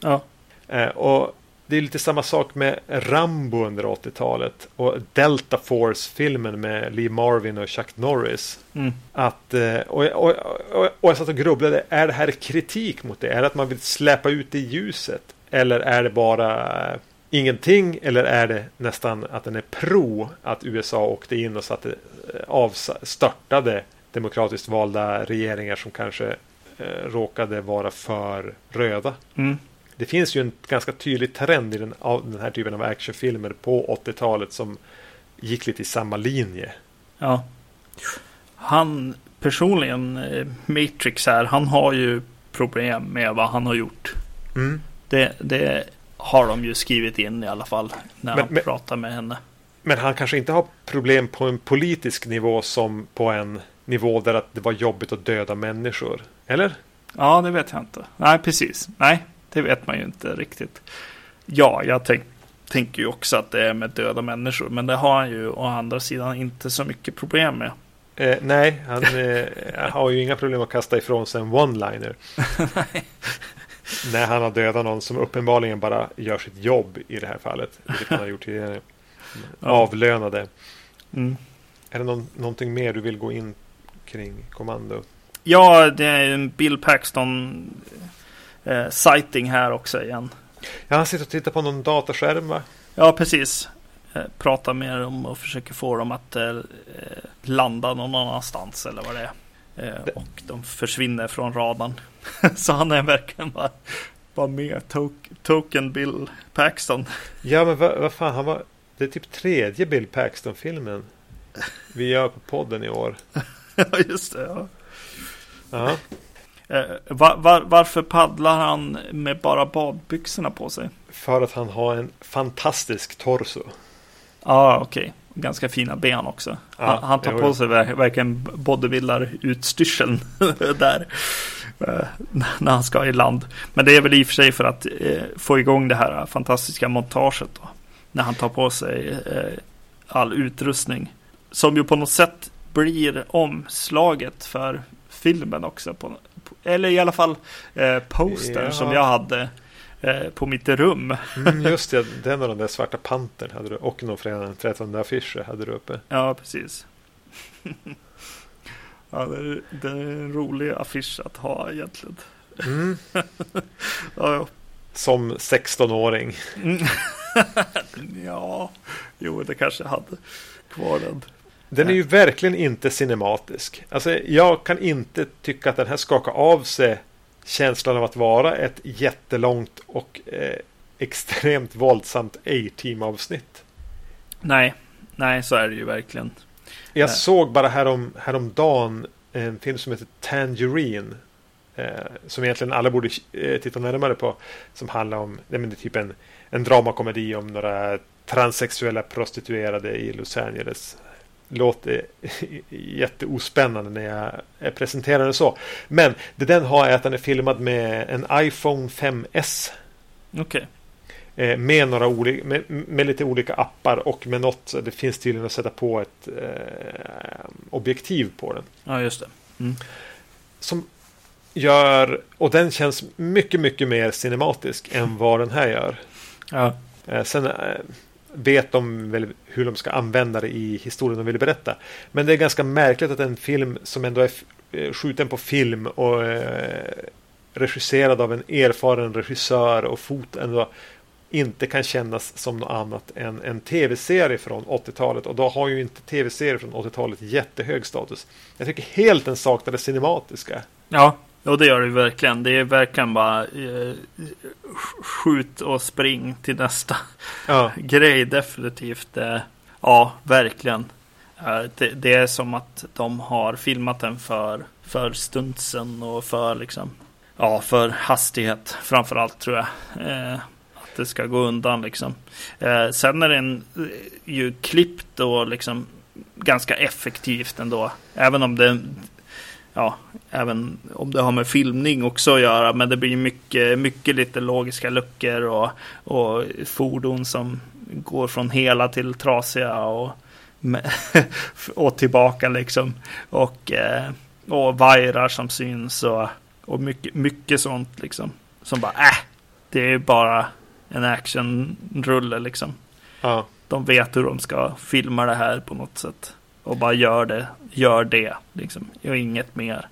Ja. Eh, och det är lite samma sak med Rambo under 80-talet och Delta Force-filmen med Lee Marvin och Chuck Norris. Mm. Att, eh, och, och, och, och jag satt och grubblade, är det här kritik mot det? Är det att man vill släppa ut det i ljuset? Eller är det bara eh, ingenting? Eller är det nästan att den är pro att USA åkte in och satte eh, av, störtade demokratiskt valda regeringar som kanske råkade vara för röda? Mm det finns ju en ganska tydlig trend i den, av den här typen av actionfilmer på 80-talet som gick lite i samma linje. Ja. Han personligen, eh, Matrix här, han har ju problem med vad han har gjort. Mm. Det, det, har de ju skrivit in i alla fall när men, han men, pratar med henne. Men han kanske inte har problem på en politisk nivå som på en nivå där att det var jobbigt att döda människor. Eller? Ja, det vet jag inte. Nej, precis. Nej, det vet man ju inte riktigt. Ja, jag tänk, tänker ju också att det är med döda människor. Men det har han ju å andra sidan inte så mycket problem med. Eh, nej, han eh, har ju inga problem att kasta ifrån sig en one-liner. När han har dödat någon som uppenbarligen bara gör sitt jobb i det här fallet. Vilket han har gjort tidigare. Avlönade. Mm. Är det någon, någonting mer du vill gå in kring kommando? Ja, det är en Bill Paxton eh, sighting här också igen. Ja, han sitter och tittar på någon dataskärm va? Ja, precis. Eh, pratar med dem och försöker få dem att eh, landa någon annanstans eller vad det är. Eh, det... Och de försvinner från radarn. Så han är verkligen bara, bara med. Tok token Bill Paxton. Ja, men vad, vad fan, han var... Det är typ tredje Bill Paxton-filmen vi gör på podden i år. ja, just det. Ja. Ja. Eh, var, var, varför paddlar han med bara badbyxorna på sig? För att han har en fantastisk torso. Ja, ah, okej. Okay. Ganska fina ben också. Ja, han, han, tar på sig verkligen bodybuildarutstyrseln där. Eh, när han ska i land. Men det är väl i och för sig för att eh, få igång det här fantastiska montaget. Då, när han tar på sig eh, all utrustning. Som ju på något sätt blir omslaget för filmen också. På, eller i alla fall eh, postern ja. som jag hade eh, på mitt rum. mm, just det, den och den där svarta pantern hade du och någon fredag 13 affischer hade du uppe. Ja, precis. ja, det är, det är en rolig affisch att ha egentligen. Mm. ja. Som 16-åring. Mm. ja, jo, det kanske hade kvar den. Den är ju verkligen inte cinematisk. Alltså, jag kan inte tycka att den här skakar av sig känslan av att vara ett jättelångt och eh, extremt våldsamt A-team avsnitt. Nej, nej så är det ju verkligen. Jag nej. såg bara härom, häromdagen en film som heter Tangerine. Eh, som egentligen alla borde eh, titta närmare på. Som handlar om, nej men det är typ en, en dramakomedi om några transsexuella prostituerade i Los Angeles låter jätteospännande när jag presenterar det så. Men det den har är att den är filmad med en iPhone 5S. Okej. Okay. Eh, med, några olika, med, med, lite olika appar och med något. Det finns tydligen att sätta på ett eh, objektiv på den. Ja, just det. Mm. Som gör, och den känns mycket, mycket mer cinematisk än vad den här gör. Ja. Eh, sen eh, vet de väl hur de ska använda det i historien de vill berätta. Men det är ganska märkligt att en film som ändå är eh, skjuten på film och eh, regisserad av en erfaren regissör och fot ändå inte kan kännas som något annat än en tv-serie från 80-talet. Och då har ju inte tv-serier från 80-talet jättehög status. Jag tycker helt den saknar det cinematiska. Ja, och det gör det verkligen. Det är verkligen bara eh, skjut och spring till nästa ja. grej definitivt. Eh, ja, verkligen. Det, det, är som att de har filmat den för, för stuntsen och för liksom Ja, för hastighet framförallt tror jag. Eh, att det ska gå undan liksom. Eh, sen är den eh, ju klippt och liksom ganska effektivt ändå. Även om det ja, även om det har med filmning också att göra. Men det blir mycket, mycket lite logiska luckor och, och fordon som går från hela till trasiga och, och tillbaka liksom. Och, eh, och vajrar som syns och, och mycket, mycket sånt liksom. Som bara, äh, det är bara en actionrulle liksom. Ja. De vet hur de ska filma det här på något sätt. Och bara gör det, gör det liksom. Och inget mer.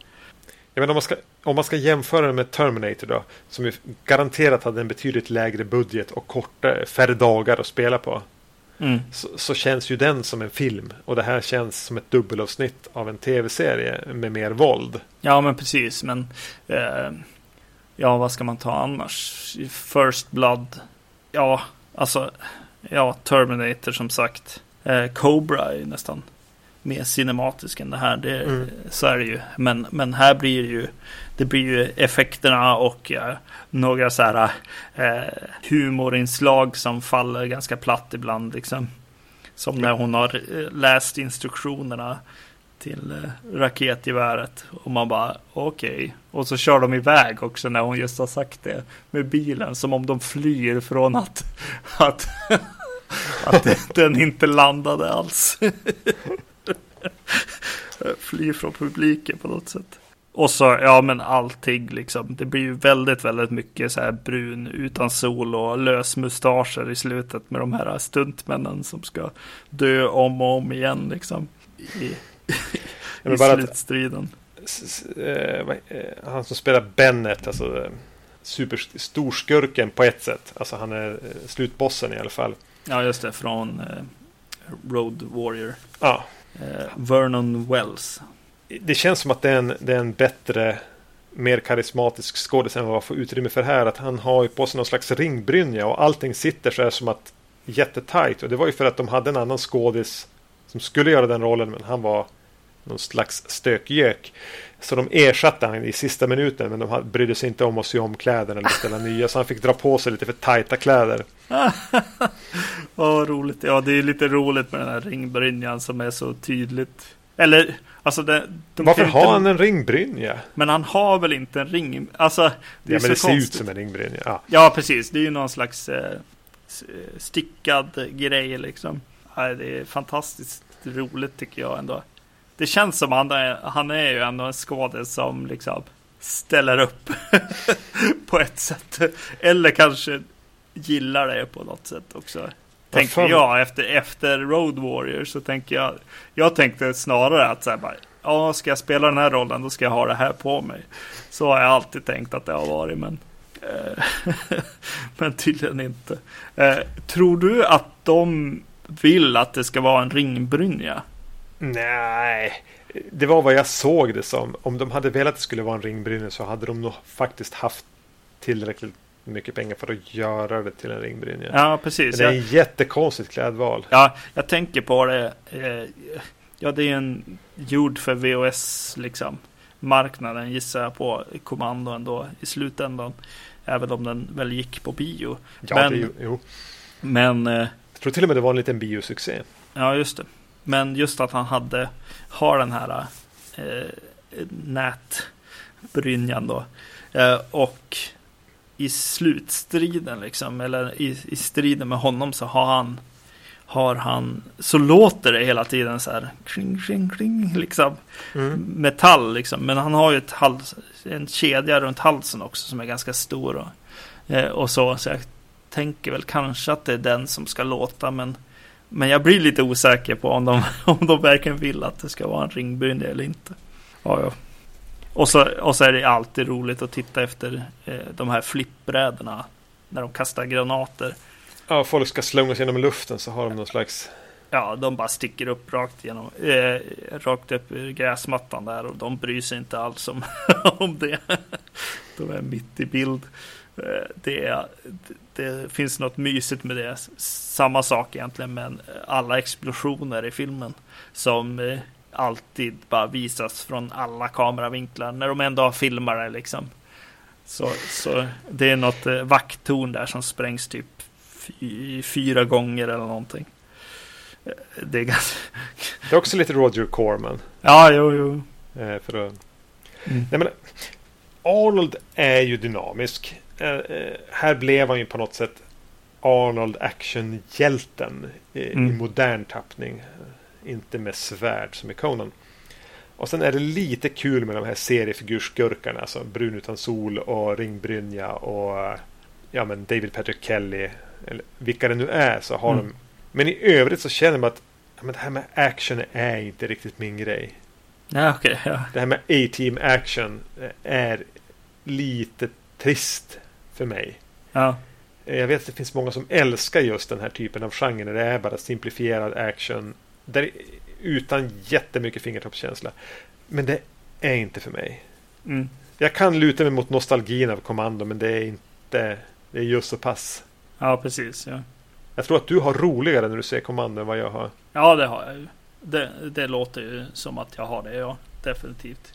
Jag menar, om, man ska, om man ska jämföra det med Terminator då. Som garanterat hade en betydligt lägre budget och kortare, färre dagar att spela på. Mm. Så, så, känns ju den som en film. Och det här känns som ett dubbelavsnitt av en tv-serie med mer våld. Ja, men precis. Men eh, ja, vad ska man ta annars? First Blood. Ja, alltså. Ja, Terminator som sagt. Eh, Cobra är nästan mer cinematisk än det här. Det, mm. Så är det ju. Men, men här blir det ju, det blir ju effekterna och ja, några så här eh, humorinslag som faller ganska platt ibland. Liksom. Som när hon har eh, läst instruktionerna till eh, raketgeväret. Och man bara okej. Okay. Och så kör de iväg också när hon just har sagt det med bilen. Som om de flyr från att, att, att den inte landade alls. Fly från publiken på något sätt. Och så, ja men allting liksom. Det blir ju väldigt, väldigt mycket så här brun utan sol och lös mustascher i slutet med de här stuntmännen som ska dö om och om igen liksom. I, i slutstriden. Eh, han som spelar Bennet, alltså eh, superstorskurken på ett sätt. Alltså han är eh, slutbossen i alla fall. Ja, just det, från Road Warrior. Ja, Eh, Vernon Wells. Det känns som att det är en, det är en bättre, mer karismatisk skådis än vad man får utrymme för här. Att han har ju på sig någon slags ringbrynja och allting sitter så här som att jättetajt. Och det var ju för att de hade en annan skådis som skulle göra den rollen, men han var någon slags stökgök. Så de ersatte han i sista minuten men de brydde sig inte om att sy om kläderna eller ställa nya. Så han fick dra på sig lite för tajta kläder. Vad roligt. Ja, det är lite roligt med den här ringbrynjan som är så tydligt. Eller, alltså det, de Varför har inte... han en ringbrynja? Men han har väl inte en ring... Alltså, det ja, men det konstigt. ser ut som en ringbrynja. Ja. ja, precis. Det är ju någon slags eh, stickad grej liksom. Ja, det är fantastiskt roligt tycker jag ändå det känns som han är, han är ju ändå en skådis som liksom ställer upp på ett sätt. Eller kanske gillar det på något sätt också. Tänker jag efter, efter Road Warrior så tänker jag. Jag tänkte snarare att så här bara, ja, ska jag spela den här rollen då ska jag ha det här på mig. Så har jag alltid tänkt att det har varit, men. Eh, men tydligen inte. Eh, tror du att de vill att det ska vara en ringbrynja? Nej, det var vad jag såg det som. Om de hade velat att det skulle vara en ringbrynja så hade de nog faktiskt haft tillräckligt mycket pengar för att göra det till en ringbrynja. Ja, precis. Men det är en jättekonstigt klädval. Ja, jag tänker på det. Eh, ja, det är en gjord för VOS liksom. Marknaden gissar jag på. Kommando ändå i slutändan. Även om den väl gick på bio. Ja, men, det, jo. Men... Eh, jag tror till och med det var en liten biosuccé. Ja, just det. Men just att han hade, har den här eh, nätbrynjan då. Eh, och i slutstriden liksom, eller i, i striden med honom så har han har han, så låter det hela tiden så här kling, kling, kling, liksom. Mm. Metall liksom. Men han har ju ett hals, en kedja runt halsen också som är ganska stor. Och, eh, och så, så jag tänker väl kanske att det är den som ska låta. Men men jag blir lite osäker på om de, om de verkligen vill att det ska vara en ringbrynja eller inte. Ja, ja. Och, så, och så är det alltid roligt att titta efter eh, de här flippbrädorna. När de kastar granater. Ja, folk ska slungas genom luften så har de någon slags... Ja, de bara sticker upp rakt genom, eh, rakt upp ur gräsmattan där och de bryr sig inte alls om, om det. De är mitt i bild. Eh, det, det finns något mysigt med det. Samma sak egentligen med alla explosioner i filmen som eh, alltid bara visas från alla kameravinklar när de ändå har filmare liksom. Så, så det är något eh, vakttorn där som sprängs typ fyra gånger eller någonting. Det är, ganska... det är också lite Roger Corman. Ja, jo, jo. För att... Mm. Nej, men Arnold är ju dynamisk. Eh, eh, här blev han ju på något sätt Arnold actionhjälten i, mm. i modern tappning. Inte med svärd som i Conan. Och sen är det lite kul med de här seriefigurskurkarna. Alltså Brun utan sol och Ringbrynja och ja, men David Patrick Kelly. Eller vilka det nu är så har mm. de. Men i övrigt så känner man att ja, men det här med action är inte riktigt min grej. Ja, okay, ja. Det här med A-team action är lite trist för mig. Ja. Jag vet att det finns många som älskar just den här typen av genre. När det är bara simplifierad action. Där, utan jättemycket fingertoppskänsla. Men det är inte för mig. Mm. Jag kan luta mig mot nostalgin av kommando. Men det är inte. Det är just så pass. Ja, precis. Ja. Jag tror att du har roligare när du ser kommando än vad jag har. Ja, det har jag ju. Det, det låter ju som att jag har det, ja. Definitivt.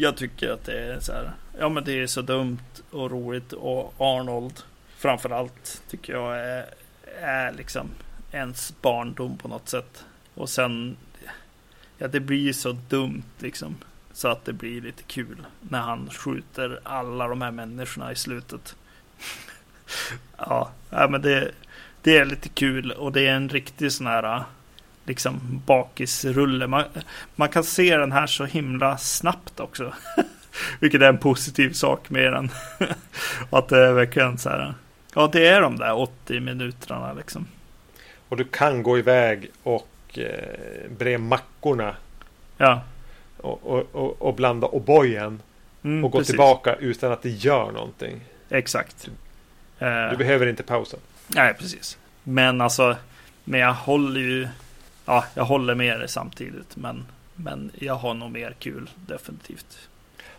Jag tycker att det är så här. Ja, men det är så dumt och roligt och Arnold framförallt tycker jag är, är liksom ens barndom på något sätt. Och sen, ja det blir så dumt liksom. Så att det blir lite kul när han skjuter alla de här människorna i slutet. ja, men det, det är lite kul och det är en riktig sån här liksom bakisrulle. Man, man kan se den här så himla snabbt också. Vilket är en positiv sak med den. att det är verkligen så här. Ja, det är de där 80 minuterna liksom. Och du kan gå iväg och eh, bre mackorna. Ja. Och, och, och, och blanda O'boyen. Mm, och gå precis. tillbaka utan att det gör någonting. Exakt. Du, uh, du behöver inte pausa. Nej, precis. Men alltså, men jag håller ju, ja, jag håller med dig samtidigt. Men, men jag har nog mer kul, definitivt.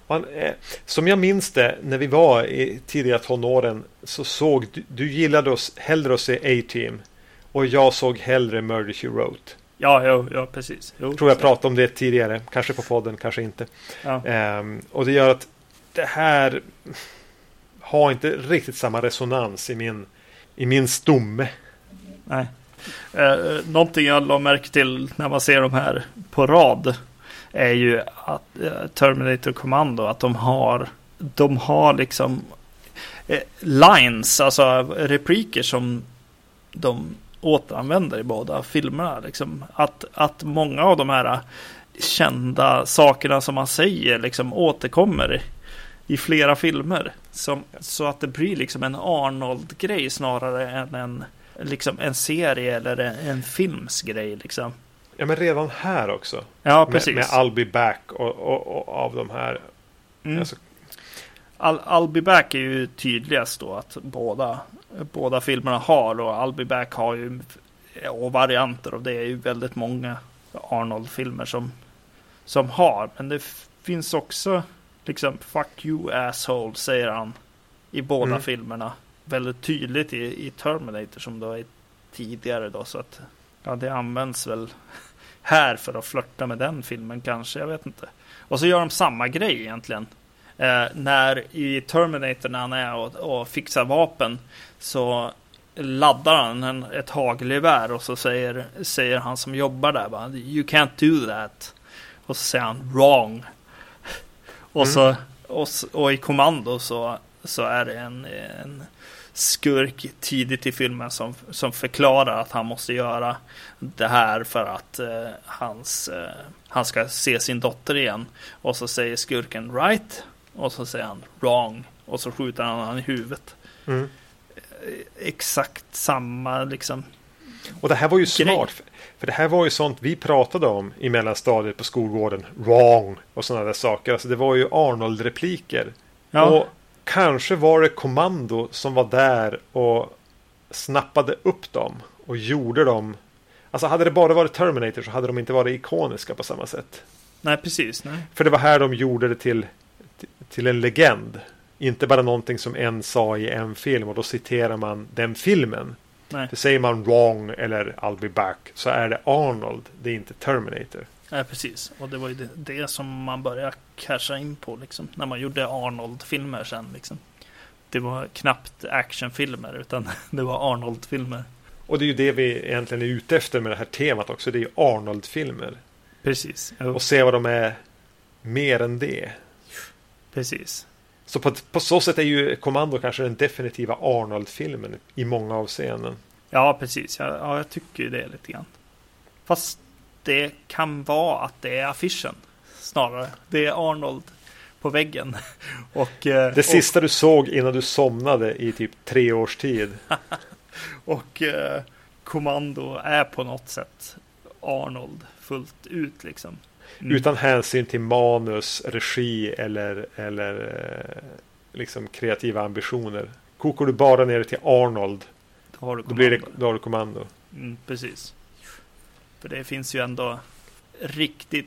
Man, eh, som jag minns det när vi var i tidiga tonåren så såg du, du gillade oss hellre att se A-Team och jag såg hellre Murder She Wrote. Ja, ja, ja precis. Jo, tror jag pratade om det tidigare, kanske på podden, kanske inte. Ja. Um, och det gör att det här har inte riktigt samma resonans i min, i min stomme. Nej. Eh, någonting jag la märke till när man ser de här på rad är ju att eh, Terminator Commando, att de har, de har liksom eh, lines, alltså repliker som de återanvänder i båda filmerna. Liksom. Att, att många av de här kända sakerna som man säger liksom återkommer i flera filmer. Som, så att det blir liksom en Arnold-grej snarare än en, liksom en serie eller en, en filmsgrej. Liksom. Ja, men redan här också. Ja, precis. Med, med I'll be back och, och, och av de här. Mm. Alltså... I'll, I'll be back är ju tydligast då att båda, båda filmerna har och I'll be back har ju och varianter av det är ju väldigt många Arnold-filmer som, som har. Men det finns också liksom fuck you asshole säger han i båda mm. filmerna. Väldigt tydligt i, i Terminator som då är tidigare då så att ja, det används väl här för att flörta med den filmen kanske, jag vet inte. Och så gör de samma grej egentligen. Eh, när i Terminator när han är och, och fixar vapen så laddar han en, ett hagelgevär och så säger, säger han som jobbar där bara, You can't do that. Och så säger han wrong. Och, mm. så, och, och, i kommando så, så är det en, en skurk tidigt i filmen som, som förklarar att han måste göra det här för att eh, hans, eh, han ska se sin dotter igen. Och så säger skurken right och så säger han wrong och så skjuter han honom i huvudet. Mm. Exakt samma liksom. Och det här var ju smart. För det här var ju sånt vi pratade om i mellanstadiet på skolgården. Wrong och sådana där saker. Alltså det var ju Arnold-repliker. Ja. Och Kanske var det kommando som var där och snappade upp dem och gjorde dem. Alltså hade det bara varit Terminator så hade de inte varit ikoniska på samma sätt. Nej, precis. Nej. För det var här de gjorde det till, till en legend. inte bara någonting som en sa i en film och då citerar man den filmen. Nej. För säger man wrong eller I'll be back så är det Arnold, det är inte Terminator. Nej, precis. Och det var ju det, det som man började casha in på liksom. När man gjorde Arnold-filmer sen liksom. Det var knappt actionfilmer utan det var Arnold-filmer. Och det är ju det vi egentligen är ute efter med det här temat också. Det är ju Arnold-filmer. Precis. Och se vad de är mer än det. Precis. Så på, på så sätt är ju Commando kanske den definitiva Arnold-filmen i många avseenden. Ja, precis. Ja, ja, jag tycker ju det lite grann. Fast det kan vara att det är affischen snarare. Det är Arnold på väggen. Och, eh, Det sista du såg innan du somnade i typ tre års tid. och, eh, Kommando är på något sätt Arnold fullt ut liksom. Mm. Utan hänsyn till manus, regi eller, eller eh, liksom kreativa ambitioner. Kokar du bara ner det till Arnold, Då har du då, blir det, kommando. då har du kommando. Mm, precis. För det finns ju ändå riktigt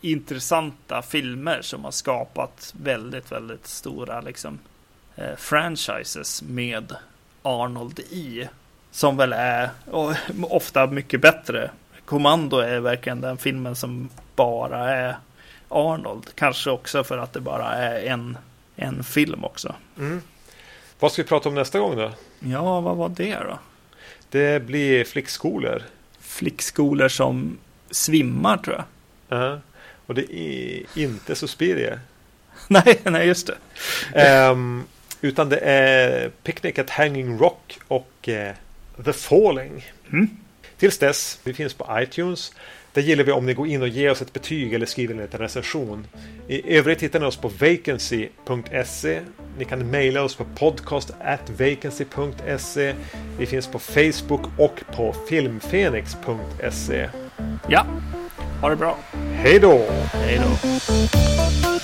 intressanta filmer som har skapat väldigt, väldigt stora liksom, eh, franchises med Arnold i. Som väl är och, ofta mycket bättre. Kommando är verkligen den filmen som bara är Arnold. Kanske också för att det bara är en, en film också. Mm. Vad ska vi prata om nästa gång då? Ja, vad var det då? Det blir flickskolor. Flickskolor som svimmar tror jag. Ja. Och det är inte Suspiria. nej, nej, just det. Ehm, utan det är Picnic at Hanging Rock och eh, The Falling. Mm. Tills dess, vi finns på iTunes. Där gillar vi om ni går in och ger oss ett betyg eller skriver en liten recension. I övrigt hittar ni oss på vacancy.se. Ni kan mejla oss på podcast at vacancy.se. Vi finns på Facebook och på filmfenix.se. Ja, ha det bra. Hej då! Hej då.